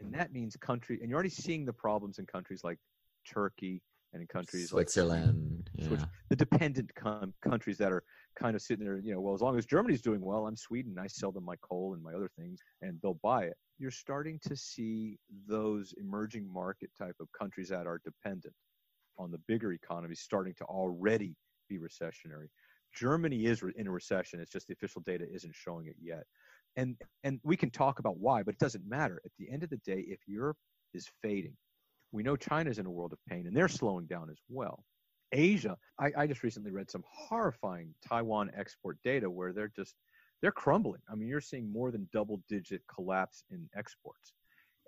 and that means country. And you're already seeing the problems in countries like Turkey and in countries Switzerland, like Switzerland, yeah. the dependent com- countries that are kind of sitting there. You know, well, as long as Germany's doing well, I'm Sweden. I sell them my coal and my other things, and they'll buy it. You're starting to see those emerging market type of countries that are dependent on the bigger economies starting to already be recessionary. Germany is in a recession. It's just the official data isn't showing it yet. And and we can talk about why, but it doesn't matter. At the end of the day, if Europe is fading, we know China's in a world of pain and they're slowing down as well. Asia, I, I just recently read some horrifying Taiwan export data where they're just they're crumbling. I mean, you're seeing more than double digit collapse in exports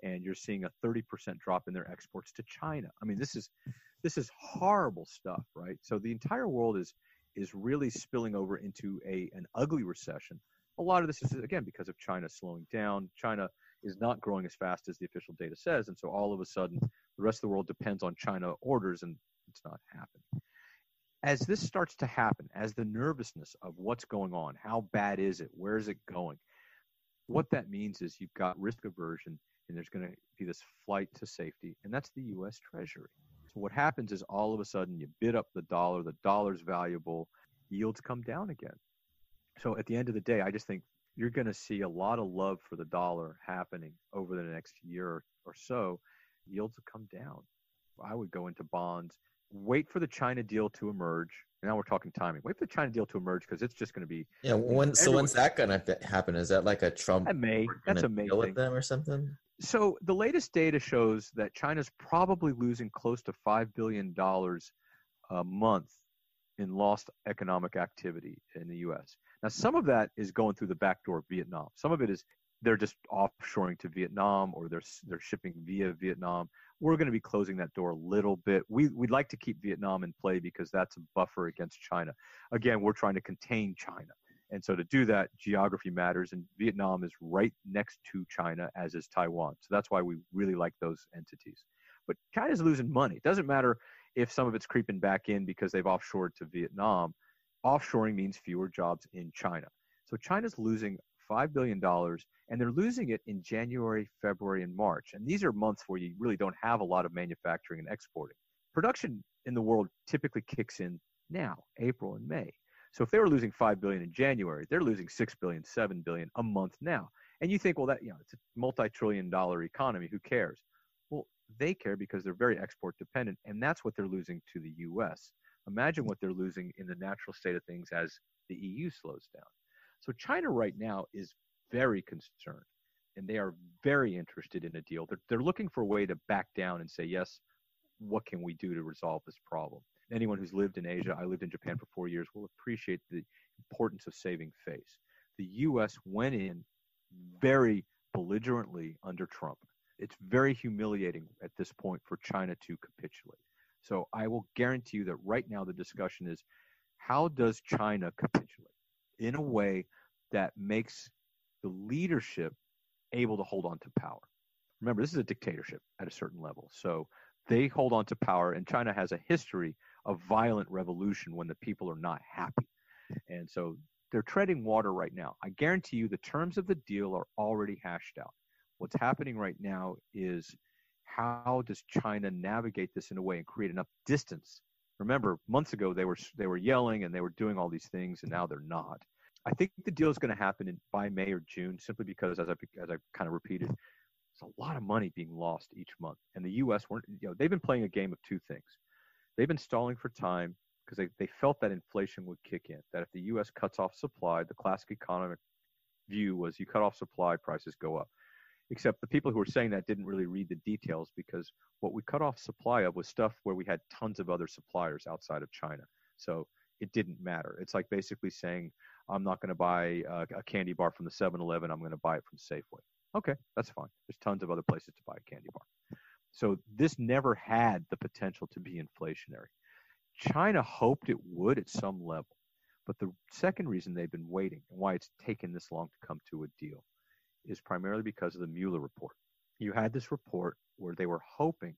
and you're seeing a 30% drop in their exports to China. I mean, this is this is horrible stuff, right? So the entire world is is really spilling over into a an ugly recession. A lot of this is again because of China slowing down. China is not growing as fast as the official data says, and so all of a sudden the rest of the world depends on China orders, and it's not happening. As this starts to happen, as the nervousness of what's going on, how bad is it, where is it going, what that means is you've got risk aversion and there's going to be this flight to safety, and that's the U.S. Treasury. So what happens is all of a sudden you bid up the dollar, the dollar's valuable, yields come down again. So at the end of the day, I just think you're going to see a lot of love for the dollar happening over the next year or so. Yields will come down. I would go into bonds, wait for the China deal to emerge. Now we're talking timing. Wait for the China deal to emerge because it's just going to be. Yeah. When so when's that going to happen? Is that like a Trump? That May. That's a May deal with them or something. So the latest data shows that China's probably losing close to five billion dollars a month in lost economic activity in the U.S. Now, some of that is going through the back door of Vietnam. Some of it is they're just offshoring to Vietnam or they're they're shipping via Vietnam. We're going to be closing that door a little bit. We we'd like to keep Vietnam in play because that's a buffer against China. Again, we're trying to contain China. And so to do that, geography matters, and Vietnam is right next to China, as is Taiwan. So that's why we really like those entities. But China's losing money. It doesn't matter if some of it's creeping back in because they've offshored to Vietnam. Offshoring means fewer jobs in China. So China's losing $5 billion, and they're losing it in January, February, and March. And these are months where you really don't have a lot of manufacturing and exporting. Production in the world typically kicks in now, April and May. So if they were losing 5 billion in January, they're losing 6 billion, 7 billion a month now. And you think, well, that, you know, it's a multi-trillion dollar economy. Who cares? Well, they care because they're very export dependent, and that's what they're losing to the U.S. Imagine what they're losing in the natural state of things as the EU slows down. So China right now is very concerned, and they are very interested in a deal. They're, they're looking for a way to back down and say, yes, what can we do to resolve this problem? anyone who's lived in Asia, I lived in Japan for four years, will appreciate the importance of saving face. The U.S. went in very belligerently under Trump. It's very humiliating at this point for China to capitulate. So I will guarantee you that right now the discussion is how does China capitulate in a way that makes the leadership able to hold on to power? Remember, this is a dictatorship at a certain level. So they hold on to power, and China has a history of violent revolution when the people are not happy. And so they're treading water right now. I guarantee you the terms of the deal are already hashed out. What's happening right now is how does China navigate this in a way and create enough distance? Remember, months ago they were they were yelling and they were doing all these things, and now they're not. I think the deal is going to happen in, by May or June, simply because, as I as I kind of repeated, there's a lot of money being lost each month, and the U.S. weren't. You know, they've been playing a game of two things. They've been stalling for time because they, they felt that inflation would kick in, that if the U.S. cuts off supply, the classic economic view was you cut off supply, prices go up. Except the people who were saying that didn't really read the details because what we cut off supply of was stuff where we had tons of other suppliers outside of China. So it didn't matter. It's like basically saying, I'm not going to buy a, a candy bar from the 7 Eleven, I'm going to buy it from Safeway. Okay, that's fine. There's tons of other places to buy a candy bar. So this never had the potential to be inflationary. China hoped it would at some level. But the second reason they've been waiting and why it's taken this long to come to a deal is primarily because of the Mueller report. You had this report where they were hoping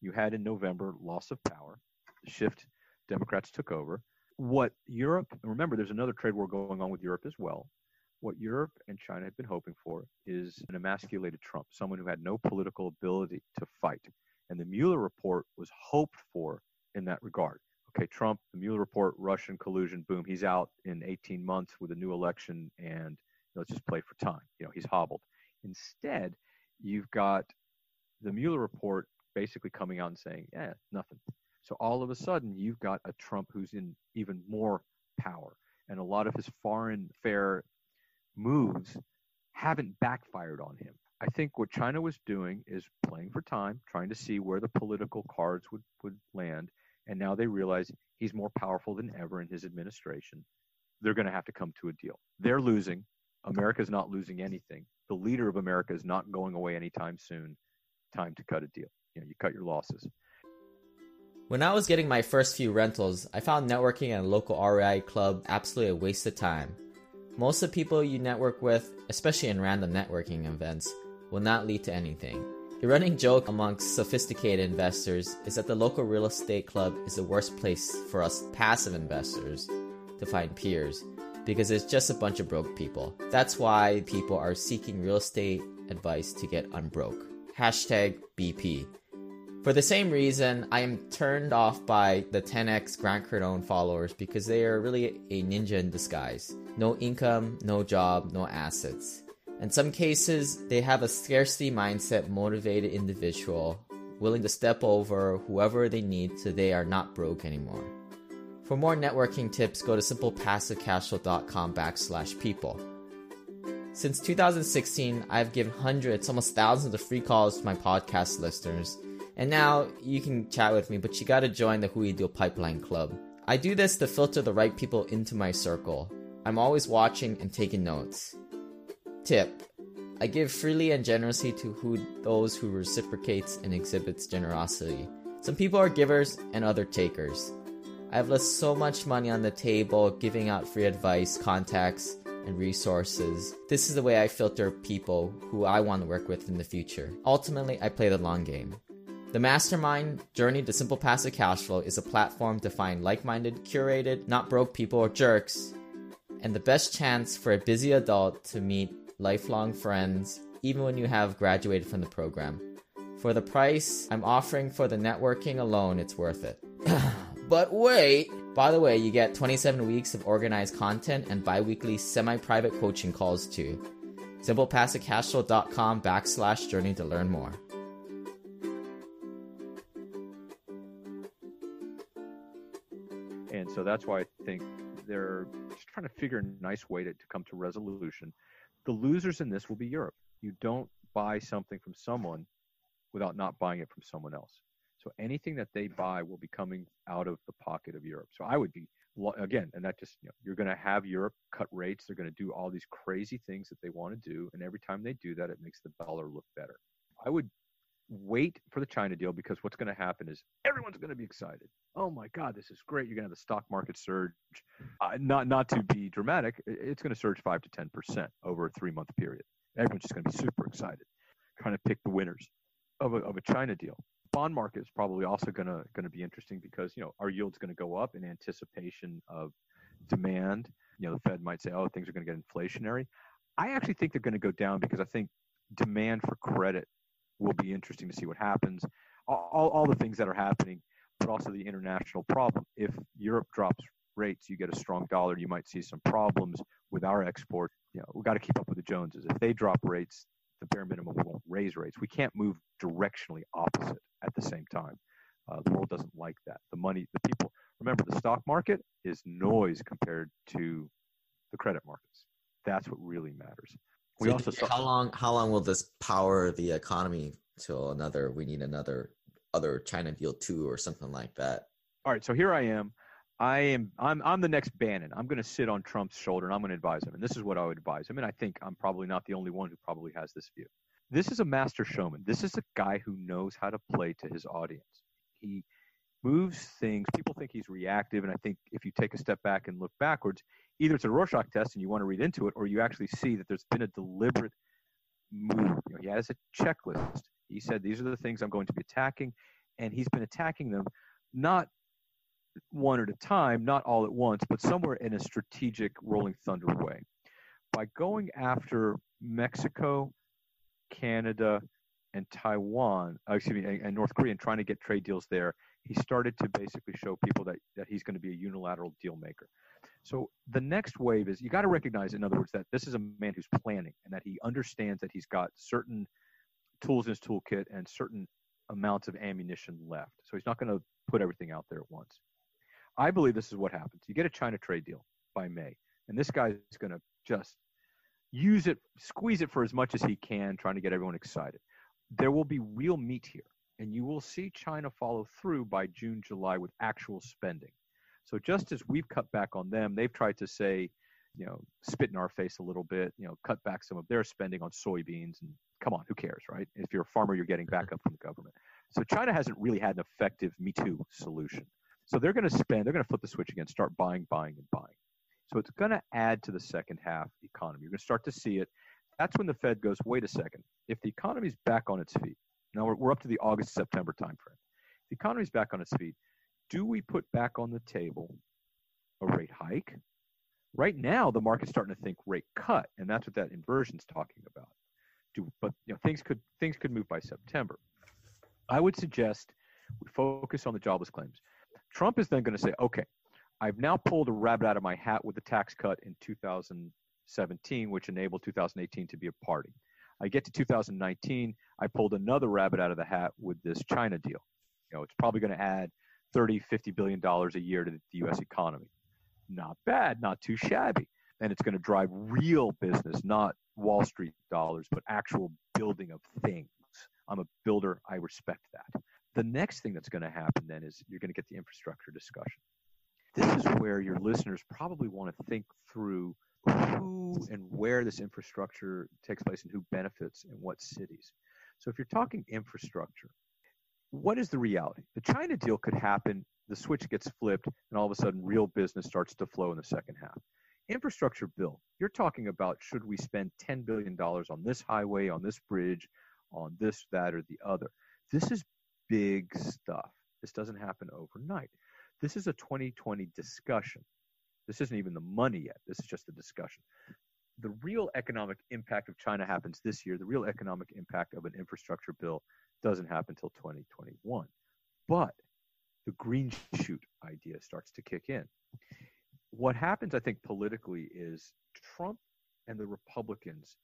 you had in November loss of power, shift Democrats took over. What Europe, remember, there's another trade war going on with Europe as well. What Europe and China had been hoping for is an emasculated Trump, someone who had no political ability to fight. And the Mueller report was hoped for in that regard. Okay, Trump, the Mueller report, Russian collusion, boom, he's out in 18 months with a new election, and let's just play for time. You know, he's hobbled. Instead, you've got the Mueller report basically coming out and saying, yeah, nothing. So all of a sudden, you've got a Trump who's in even more power. And a lot of his foreign fair moves haven't backfired on him. I think what China was doing is playing for time, trying to see where the political cards would, would land. And now they realize he's more powerful than ever in his administration. They're going to have to come to a deal. They're losing. America's not losing anything. The leader of America is not going away anytime soon. Time to cut a deal. You know, you cut your losses. When I was getting my first few rentals, I found networking at a local REI club absolutely a waste of time. Most of the people you network with, especially in random networking events, will not lead to anything. The running joke amongst sophisticated investors is that the local real estate club is the worst place for us passive investors to find peers because it's just a bunch of broke people. That's why people are seeking real estate advice to get unbroke. Hashtag BP. For the same reason, I am turned off by the 10x Grant Cardone followers because they are really a ninja in disguise. No income, no job, no assets. In some cases, they have a scarcity mindset motivated individual willing to step over whoever they need so they are not broke anymore. For more networking tips, go to simplepassivecashflow.com backslash people. Since 2016, I've given hundreds, almost thousands of free calls to my podcast listeners and now you can chat with me, but you gotta join the Deal Pipeline Club. I do this to filter the right people into my circle. I'm always watching and taking notes. Tip I give freely and generously to who those who reciprocates and exhibits generosity. Some people are givers and other takers. I've left so much money on the table giving out free advice, contacts, and resources. This is the way I filter people who I want to work with in the future. Ultimately, I play the long game. The Mastermind Journey to Simple Passive Cash Flow is a platform to find like minded, curated, not broke people or jerks, and the best chance for a busy adult to meet lifelong friends, even when you have graduated from the program. For the price I'm offering for the networking alone, it's worth it. but wait! By the way, you get 27 weeks of organized content and bi weekly semi private coaching calls too. SimplePassiveCashflow.com backslash journey to learn more. And so that's why I think they're just trying to figure a nice way to, to come to resolution the losers in this will be Europe. You don't buy something from someone without not buying it from someone else. So anything that they buy will be coming out of the pocket of Europe. So I would be again, and that just you know, you're going to have Europe cut rates. They're going to do all these crazy things that they want to do, and every time they do that, it makes the dollar look better. I would wait for the China deal because what's going to happen is everyone's going to be excited. Oh my God, this is great! You're going to have the stock market surge. Uh, not not to be dramatic, it's going to surge five to ten percent over a three month period. Everyone's just going to be super excited, trying to pick the winners of a of a China deal. Bond market is probably also going to going to be interesting because you know our yield's going to go up in anticipation of demand. You know, the Fed might say, "Oh, things are going to get inflationary." I actually think they're going to go down because I think demand for credit will be interesting to see what happens. All, all the things that are happening, but also the international problem. If Europe drops rates, you get a strong dollar. You might see some problems with our export. You know, we got to keep up with the Joneses. If they drop rates, the bare minimum we won't raise rates. We can't move directionally opposite at the same time. Uh, the world doesn't like that. The money, the people. Remember, the stock market is noise compared to the credit markets. That's what really matters. We so also saw- how long how long will this power the economy till another we need another other China deal two or something like that. All right, so here I am. I am I'm I'm the next Bannon. I'm going to sit on Trump's shoulder and I'm going to advise him. And this is what I would advise him. And I think I'm probably not the only one who probably has this view. This is a master showman. This is a guy who knows how to play to his audience. He moves things. People think he's reactive, and I think if you take a step back and look backwards, either it's a Rorschach test and you want to read into it, or you actually see that there's been a deliberate move. You know, he has a checklist. He said, These are the things I'm going to be attacking. And he's been attacking them not one at a time, not all at once, but somewhere in a strategic rolling thunder way. By going after Mexico, Canada, and Taiwan, uh, excuse me, and, North Korea, and trying to get trade deals there, he started to basically show people that, that he's going to be a unilateral deal maker. So the next wave is you got to recognize, in other words, that this is a man who's planning and that he understands that he's got certain tools in his toolkit and certain amounts of ammunition left. So he's not going to put everything out there at once. I believe this is what happens. You get a China trade deal by May, and this guy is going to just use it, squeeze it for as much as he can, trying to get everyone excited. There will be real meat here, and you will see China follow through by June, July with actual spending. So just as we've cut back on them, they've tried to say, you know, spit in our face a little bit, you know, cut back some of their spending on soybeans. And come on, who cares, right? If you're a farmer, you're getting backup from the government. So China hasn't really had an effective Me Too solution. So they're going to spend, they're going to flip the switch again, start buying, buying, and buying. So it's going to add to the second half economy. You're going to start to see it. That's when the Fed goes, wait a second. If the economy's back on its feet, now we're, we're up to the August September timeframe. The economy's back on its feet do we put back on the table a rate hike? Right now, the market's starting to think rate cut, and that's what that inversion's talking about. Do, but you know, things could things could move by September. I would suggest we focus on the jobless claims. Trump is then going to say, okay, I've now pulled a rabbit out of my hat with the tax cut in 2017, which enabled 2018 to be a party. I get to 2019, I pulled another rabbit out of the hat with this China deal. You know, it's probably going to add 30, 50 billion dollars a year to the US economy. Not bad, not too shabby. And it's going to drive real business, not Wall Street dollars, but actual building of things. I'm a builder, I respect that. The next thing that's going to happen then is you're going to get the infrastructure discussion. This is where your listeners probably want to think through who and where this infrastructure takes place and who benefits in what cities. So if you're talking infrastructure, what is the reality? The China deal could happen, the switch gets flipped, and all of a sudden real business starts to flow in the second half. Infrastructure bill, you're talking about should we spend $10 billion on this highway, on this bridge, on this, that, or the other. This is big stuff. This doesn't happen overnight. This is a 2020 discussion. This isn't even the money yet. This is just a discussion. The real economic impact of China happens this year. The real economic impact of an infrastructure bill doesn't happen until 2021. But the green shoot idea starts to kick in. What happens, I think, politically is Trump and the Republicans,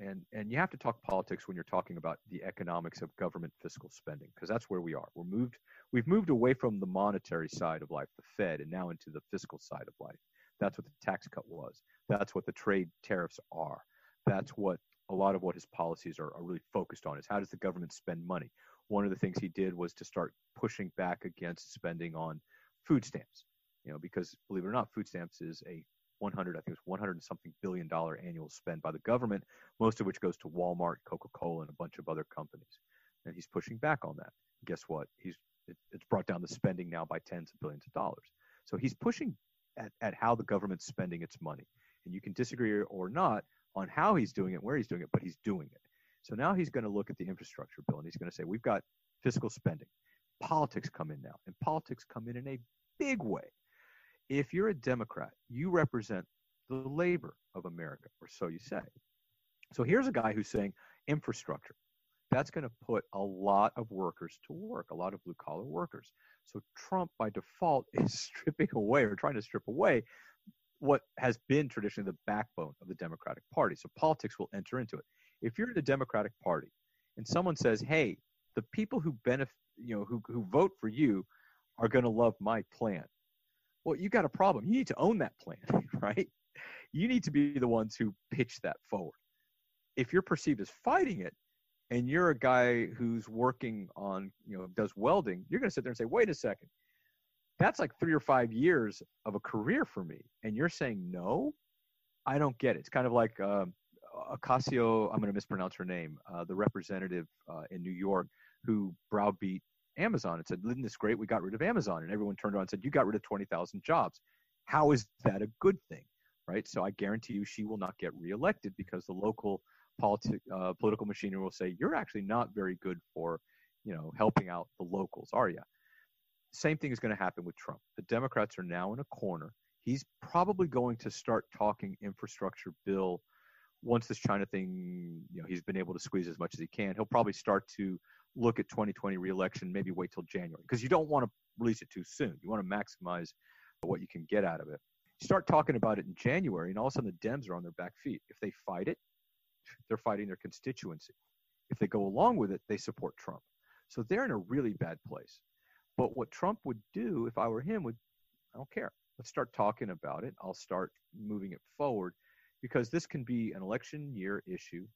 and, and you have to talk politics when you're talking about the economics of government fiscal spending, because that's where we are. We're moved, we've moved away from the monetary side of life, the Fed, and now into the fiscal side of life. That's what the tax cut was. That's what the trade tariffs are. That's what a lot of what his policies are, are really focused on is how does the government spend money. One of the things he did was to start pushing back against spending on food stamps. You know, because believe it or not, food stamps is a 100, I think it was 100 and something billion dollar annual spend by the government, most of which goes to Walmart, Coca-Cola, and a bunch of other companies. And he's pushing back on that. Guess what? He's it, it's brought down the spending now by tens of billions of dollars. So he's pushing at, at how the government's spending its money. And you can disagree or not on how he's doing it, where he's doing it, but he's doing it. So now he's going to look at the infrastructure bill and he's going to say, we've got fiscal spending. Politics come in now, and politics come in in a big way. If you're a Democrat, you represent the labor of America, or so you say. So here's a guy who's saying infrastructure. That's going to put a lot of workers to work, a lot of blue collar workers. So Trump, by default, is stripping away or trying to strip away what has been traditionally the backbone of the Democratic Party. So politics will enter into it. If you're in the Democratic Party and someone says, "Hey, the people who benefit, you know, who who vote for you are going to love my plan," well, you got a problem. You need to own that plan, right? You need to be the ones who pitch that forward. If you're perceived as fighting it, and you're a guy who's working on, you know, does welding, you're going to sit there and say, "Wait a second, that's like three or five years of a career for me. And you're saying no? I don't get it. It's kind of like um, Ocasio, I'm going to mispronounce her name, uh, the representative uh, in New York who browbeat Amazon and said, Isn't this great? We got rid of Amazon. And everyone turned around and said, You got rid of 20,000 jobs. How is that a good thing? Right? So I guarantee you she will not get reelected because the local politi- uh, political machinery will say, You're actually not very good for you know, helping out the locals, are you? same thing is going to happen with Trump. The Democrats are now in a corner. He's probably going to start talking infrastructure bill once this China thing, you know, he's been able to squeeze as much as he can. He'll probably start to look at 2020 reelection, maybe wait till January because you don't want to release it too soon. You want to maximize what you can get out of it. You start talking about it in January, and all of a sudden the Dems are on their back feet. If they fight it, they're fighting their constituency. If they go along with it, they support Trump. So they're in a really bad place. But what Trump would do, if I were him, would I don't care. Let's start talking about it. I'll start moving it forward because this can be an election year issue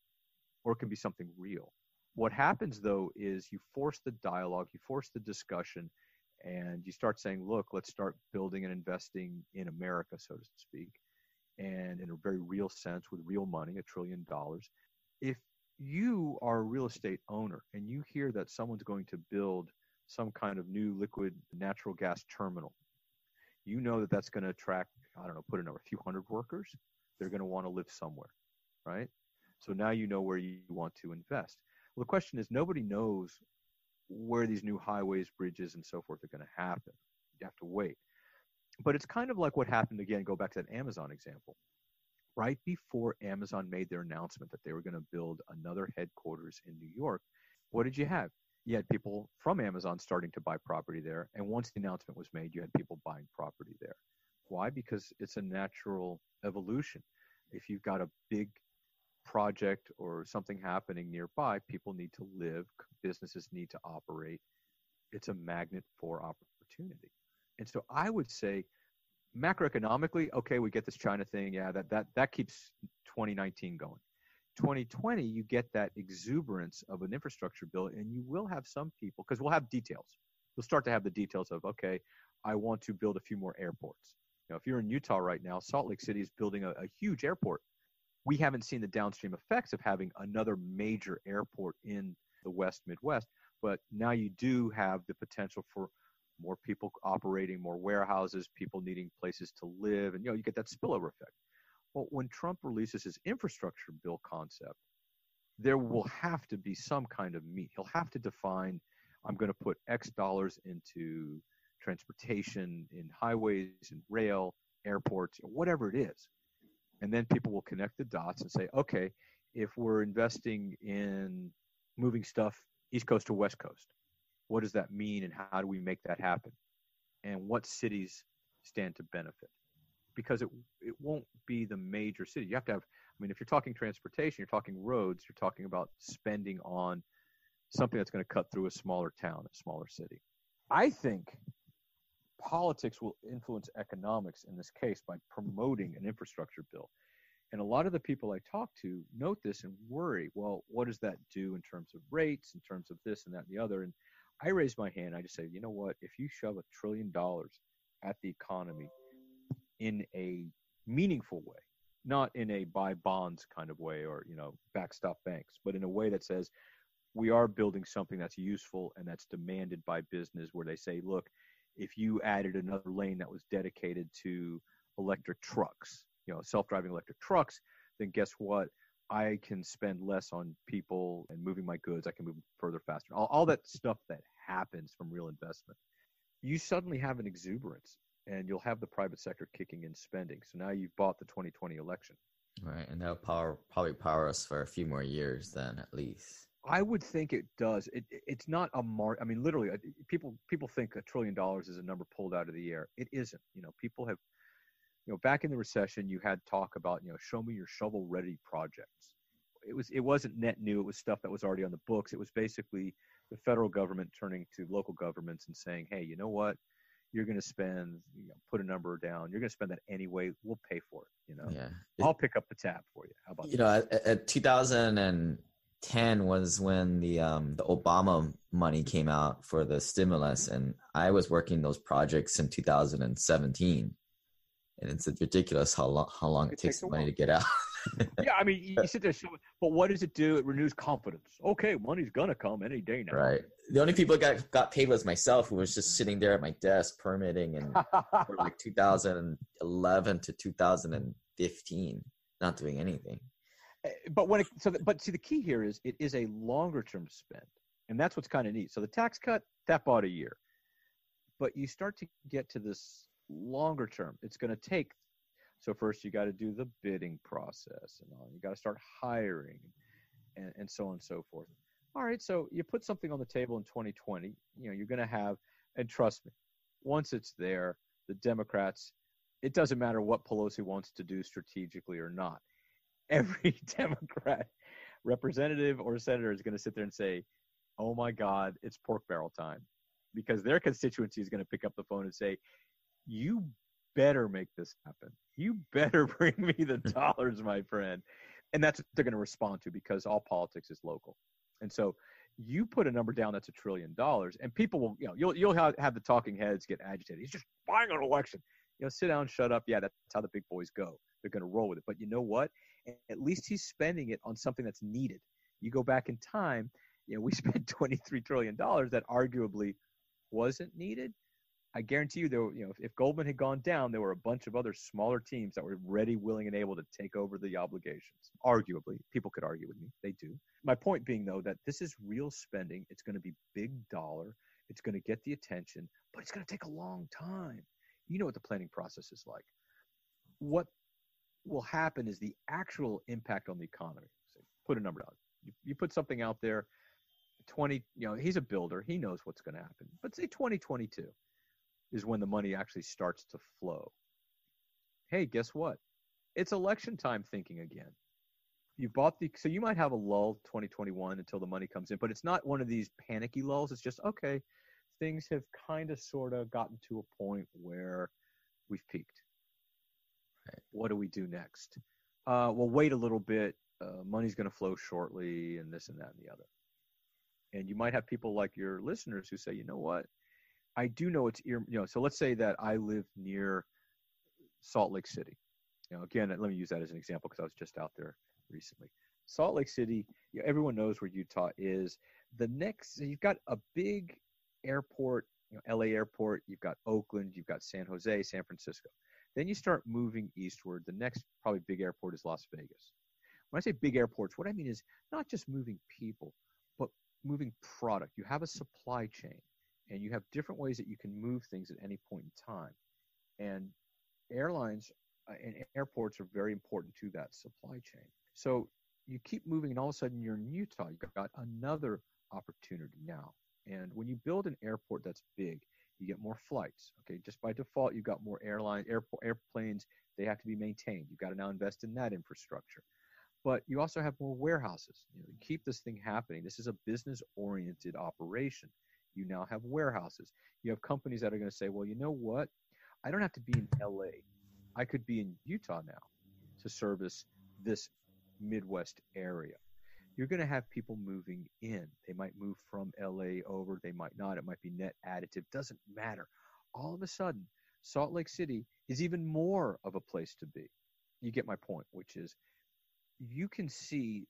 or it can be something real. What happens though is you force the dialogue, you force the discussion, and you start saying, look, let's start building and investing in America, so to speak, and in a very real sense with real money, a trillion dollars. If you are a real estate owner and you hear that someone's going to build some kind of new liquid natural gas terminal, you know that that's going to attract, I don't know, put in over a few hundred workers. They're going to want to live somewhere, right? So now you know where you want to invest. Well, the question is nobody knows where these new highways, bridges, and so forth are going to happen. You have to wait. But it's kind of like what happened again, go back to that Amazon example. Right before Amazon made their announcement that they were going to build another headquarters in New York, what did you have? you had people from Amazon starting to buy property there. And once the announcement was made, you had people buying property there. Why? Because it's a natural evolution. If you've got a big project or something happening nearby, people need to live, businesses need to operate. It's a magnet for opportunity. And so I would say macroeconomically, okay, we get this China thing. Yeah, that, that, that keeps 2019 going. 2020, you get that exuberance of an infrastructure bill, and you will have some people, because we'll have details. We'll start to have the details of, okay, I want to build a few more airports. Know, if you're in Utah right now, Salt Lake City is building a, a huge airport. We haven't seen the downstream effects of having another major airport in the West Midwest, but now you do have the potential for more people operating more warehouses, people needing places to live, and you know you get that spillover effect. Well, when Trump releases his infrastructure bill concept, there will have to be some kind of meat. He'll have to define I'm going to put X dollars into transportation, in highways, in rail, airports, whatever it is. And then people will connect the dots and say, okay, if we're investing in moving stuff East Coast to West Coast, what does that mean and how do we make that happen? And what cities stand to benefit? Because it, it won't be the major city. You have to have, I mean, if you're talking transportation, you're talking roads, you're talking about spending on something that's going to cut through a smaller town, a smaller city. I think politics will influence economics in this case by promoting an infrastructure bill. And a lot of the people I talk to note this and worry, well, what does that do in terms of rates, in terms of this and that and the other? And I raise my hand. I just say, you know what? If you shove a trillion dollars at the economy in a meaningful way, not in a buy bonds kind of way or you know backstop banks, but in a way that says we are building something that's useful and that's demanded by business, where they say, look, if you added another lane that was dedicated to electric trucks, you know, self-driving electric trucks, then guess what? I can spend less on people and moving my goods. I can move further faster. All, all that stuff that happens from real investment. You suddenly have an exuberance and you'll have the private sector kicking in spending. So now you've bought the 2020 election. Right. And that'll power, probably power us for a few more years then at least. I would think it does. It, it's not a mark. I mean, literally, people people think a trillion dollars is a number pulled out of the air. It isn't. You know, people have you know, back in the recession, you had talk about, you know, show me your shovel ready projects. It was, it wasn't net new. It was stuff that was already on the books. It was basically the federal government turning to local governments and saying, hey, you know what? You're going to spend, you know, put a number down. You're going to spend that anyway. We'll pay for it. You know, yeah. I'll pick up the tab for you. How about you that? know, at, at 2010 was when the um, the Obama money came out for the stimulus, and I was working those projects in 2017 and it's ridiculous how long how long it, it takes, the money to get out. yeah, I mean, you sit there, but what does it do? It renews confidence. Okay, money's gonna come any day now. Right. The only people got got paid was myself, who was just sitting there at my desk permitting and for like 2011 to 2015, not doing anything. Eh, but when it, so, the, but see, the key here is it is a longer term spend, and that's what's kind of neat. So the tax cut that bought a year, but you start to get to this longer term. It's going to take. So first, you got to do the bidding process, and all. You got to start hiring, and, and so on and so forth. All right, so you put something on the table in 2020. You know, you're going to have, and trust me, once it's there, the Democrats. It doesn't matter what Pelosi wants to do strategically or not. Every Democrat representative or senator is going to sit there and say, "Oh my God, it's pork barrel time," because their constituency is going to pick up the phone and say, you better make this happen. You better bring me the dollars, my friend. And that's what they're going to respond to because all politics is local. And so you put a number down that's a trillion dollars, and people will, you know, you'll you'll have, have the talking heads get agitated. He's just buying an election. You know, sit down, shut up. Yeah, that's how the big boys go. They're going to roll with it. But you know what? At least he's spending it on something that's needed. You go back in time, you know, we spent twenty three trillion dollars that arguably wasn't needed I guarantee you, there, you know, if, if, Goldman had gone down, there were a bunch of other smaller teams that were ready, willing, and able to take over the obligations. Arguably, people could argue with me; they do. My point being, though, that this is real spending. It's going to be big dollar. It's going to get the attention, but it's going to take a long time. You know what the planning process is like. What will happen is the actual impact on the economy. So put a number out. You, you put something out there. 20, you know, he's a builder. He knows what's going to happen. But say 2022 is when the money actually starts to flow. Hey, guess what? It's election time thinking again. You bought the so you might have a lull 2021 until the money comes in, but it's not one of these panicky lulls. It's just okay, things have kind of sort of gotten to a point where we've peaked. What do we do next? Uh, well, wait a little bit. Uh, money's going to flow shortly, and this and that and the other. And you might have people like your listeners who say, you know what? I do know it's ear, you know, so let's say that I live near Salt Lake City. You know, again, let me use that as an example because I was just out there recently. Salt Lake City, you know, everyone knows where Utah is. The next, you've got a big airport, you know, LA airport, you've got Oakland, you've got San Jose, San Francisco. Then you start moving eastward. The next probably big airport is Las Vegas. When I say big airports, what I mean is not just moving people, but moving product. You have a supply chain and you have different ways that you can move things at any point in time. And airlines uh, and airports are very important to that supply chain. So you keep moving, and all of a sudden you're in Utah. You've got another opportunity now. And when you build an airport that's big, you get more flights. Okay, just by default, you've got more airline airport airplanes. They have to be maintained. You've got to now invest in that infrastructure. But you also have more warehouses. You, know, keep this thing happening. This is a business-oriented operation. You now have warehouses. You have companies that are going to say, well, you know what? I don't have to be in LA. I could be in Utah now to service this Midwest area. You're going to have people moving in. They might move from LA over, they might not. It might be net additive. Doesn't matter. All of a sudden, Salt Lake City is even more of a place to be. You get my point, which is you can see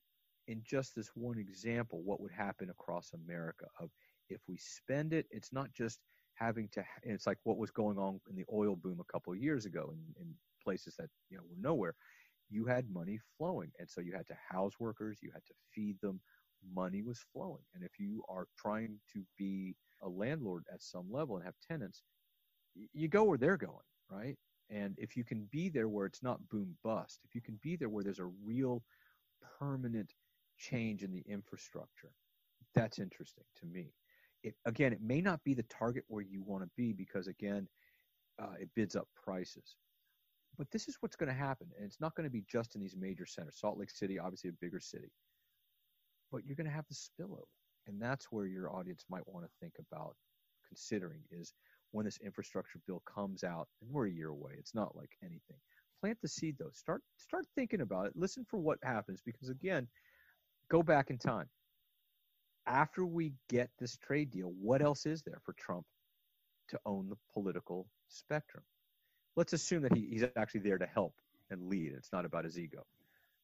in just this one example what would happen across America of if we spend it, it's not just having to it's like what was going on in the oil boom a couple of years ago in, in places that you know were nowhere you had money flowing. And so you had to house workers, you had to feed them. Money was flowing. And if you are trying to be a landlord at some level and have tenants, you go where they're going, right? And if you can be there where it's not boom bust, if you can be there where there's a real permanent change in the infrastructure, that's interesting to me. It, again, it may not be the target where you want to be because, again, uh, it bids up prices but this is what's going to happen. And it's not going to be just in these major centers. Salt Lake City, obviously a bigger city. But you're going to have the spillover. And that's where your audience might want to think about considering is when this infrastructure bill comes out, and we're a year away. It's not like anything. Plant the seed though. Start start thinking about it. Listen for what happens because again, go back in time. After we get this trade deal, what else is there for Trump to own the political spectrum? Let's assume that he, he's actually there to help and lead. It's not about his ego.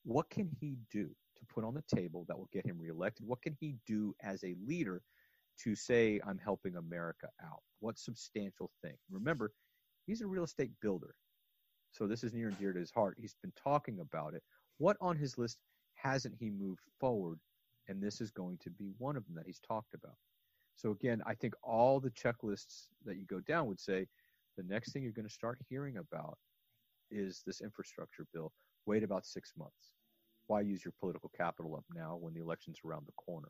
What can he do to put on the table that will get him reelected? What can he do as a leader to say, I'm helping America out? What substantial thing? Remember, he's a real estate builder. So this is near and dear to his heart. He's been talking about it. What on his list hasn't he moved forward? And this is going to be one of them that he's talked about. So again, I think all the checklists that you go down would say the next thing you're going to start hearing about is this infrastructure bill. Wait about six months. Why use your political capital up now when the election's around the corner?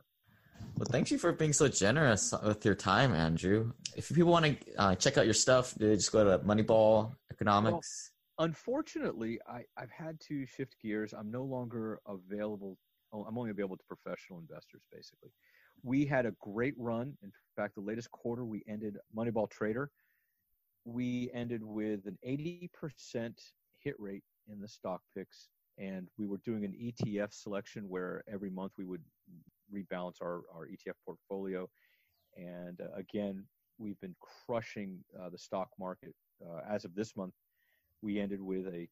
Well, thank you for being so generous with your time, Andrew. If people want to uh, check out your stuff, they just go to Moneyball Economics. Well, unfortunately, I, I've had to shift gears. I'm no longer available. Oh, I'm only available to professional investors, basically. We had a great run. In fact, the latest quarter we ended Moneyball Trader we ended with an 80% hit rate in the stock picks. And we were doing an ETF selection where every month we would rebalance our, our ETF portfolio. And uh, again, we've been crushing uh, the stock market. Uh, as of this month, we ended with a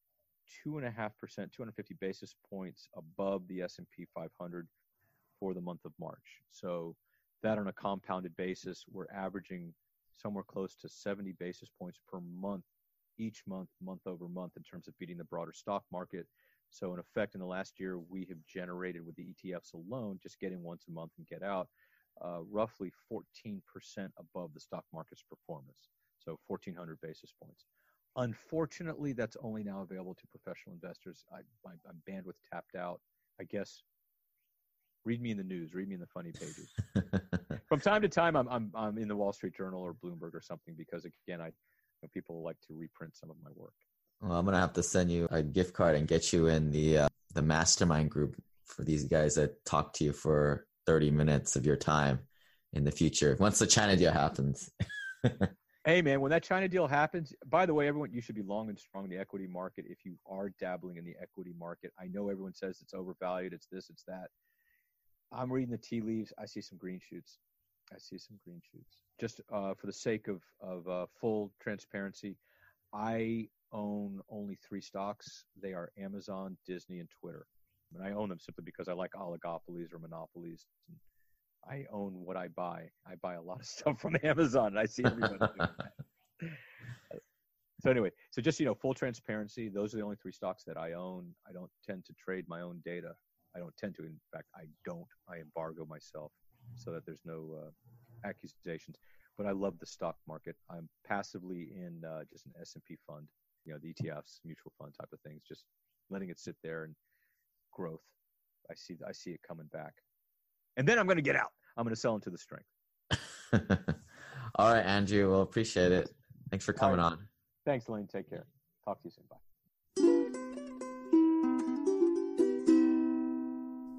two and a half percent, 250 basis points above the S&P 500 for the month of March. So that on a compounded basis, we're averaging somewhere close to 70 basis points per month each month, month over month, in terms of beating the broader stock market. So, in effect, in the last year, we have generated with the ETFs alone, just getting in once a month and get out, uh, roughly 14% above the stock market's performance. So, 1,400 basis points. Unfortunately, that's only now available to professional investors. I, my, I'm bandwidth tapped out. I guess read me in the news, read me in the funny pages. From time to time, I'm, I'm, I'm in the Wall Street Journal or Bloomberg or something because, again, I you know, people like to reprint some of my work. Well, I'm gonna have to send you a gift card and get you in the uh, the mastermind group for these guys that talk to you for 30 minutes of your time in the future once the China deal happens. hey man, when that China deal happens, by the way, everyone, you should be long and strong in the equity market if you are dabbling in the equity market. I know everyone says it's overvalued, it's this, it's that. I'm reading the tea leaves. I see some green shoots. I see some green shoots. Just uh, for the sake of of uh, full transparency, I own only three stocks. They are Amazon, Disney, and Twitter. And I own them simply because I like oligopolies or monopolies. And I own what I buy. I buy a lot of stuff from Amazon, and I see everybody doing that. So anyway, so just you know, full transparency. Those are the only three stocks that I own. I don't tend to trade my own data. I don't tend to. In fact, I don't. I embargo myself so that there's no uh, accusations. But I love the stock market. I'm passively in uh, just an S&P fund, you know, the ETFs, mutual fund type of things, just letting it sit there and growth. I see I see it coming back. And then I'm going to get out. I'm going to sell into the strength. All right, Andrew. Well, appreciate it. Thanks for coming right. on. Thanks, Lane. Take care. Talk to you soon. Bye.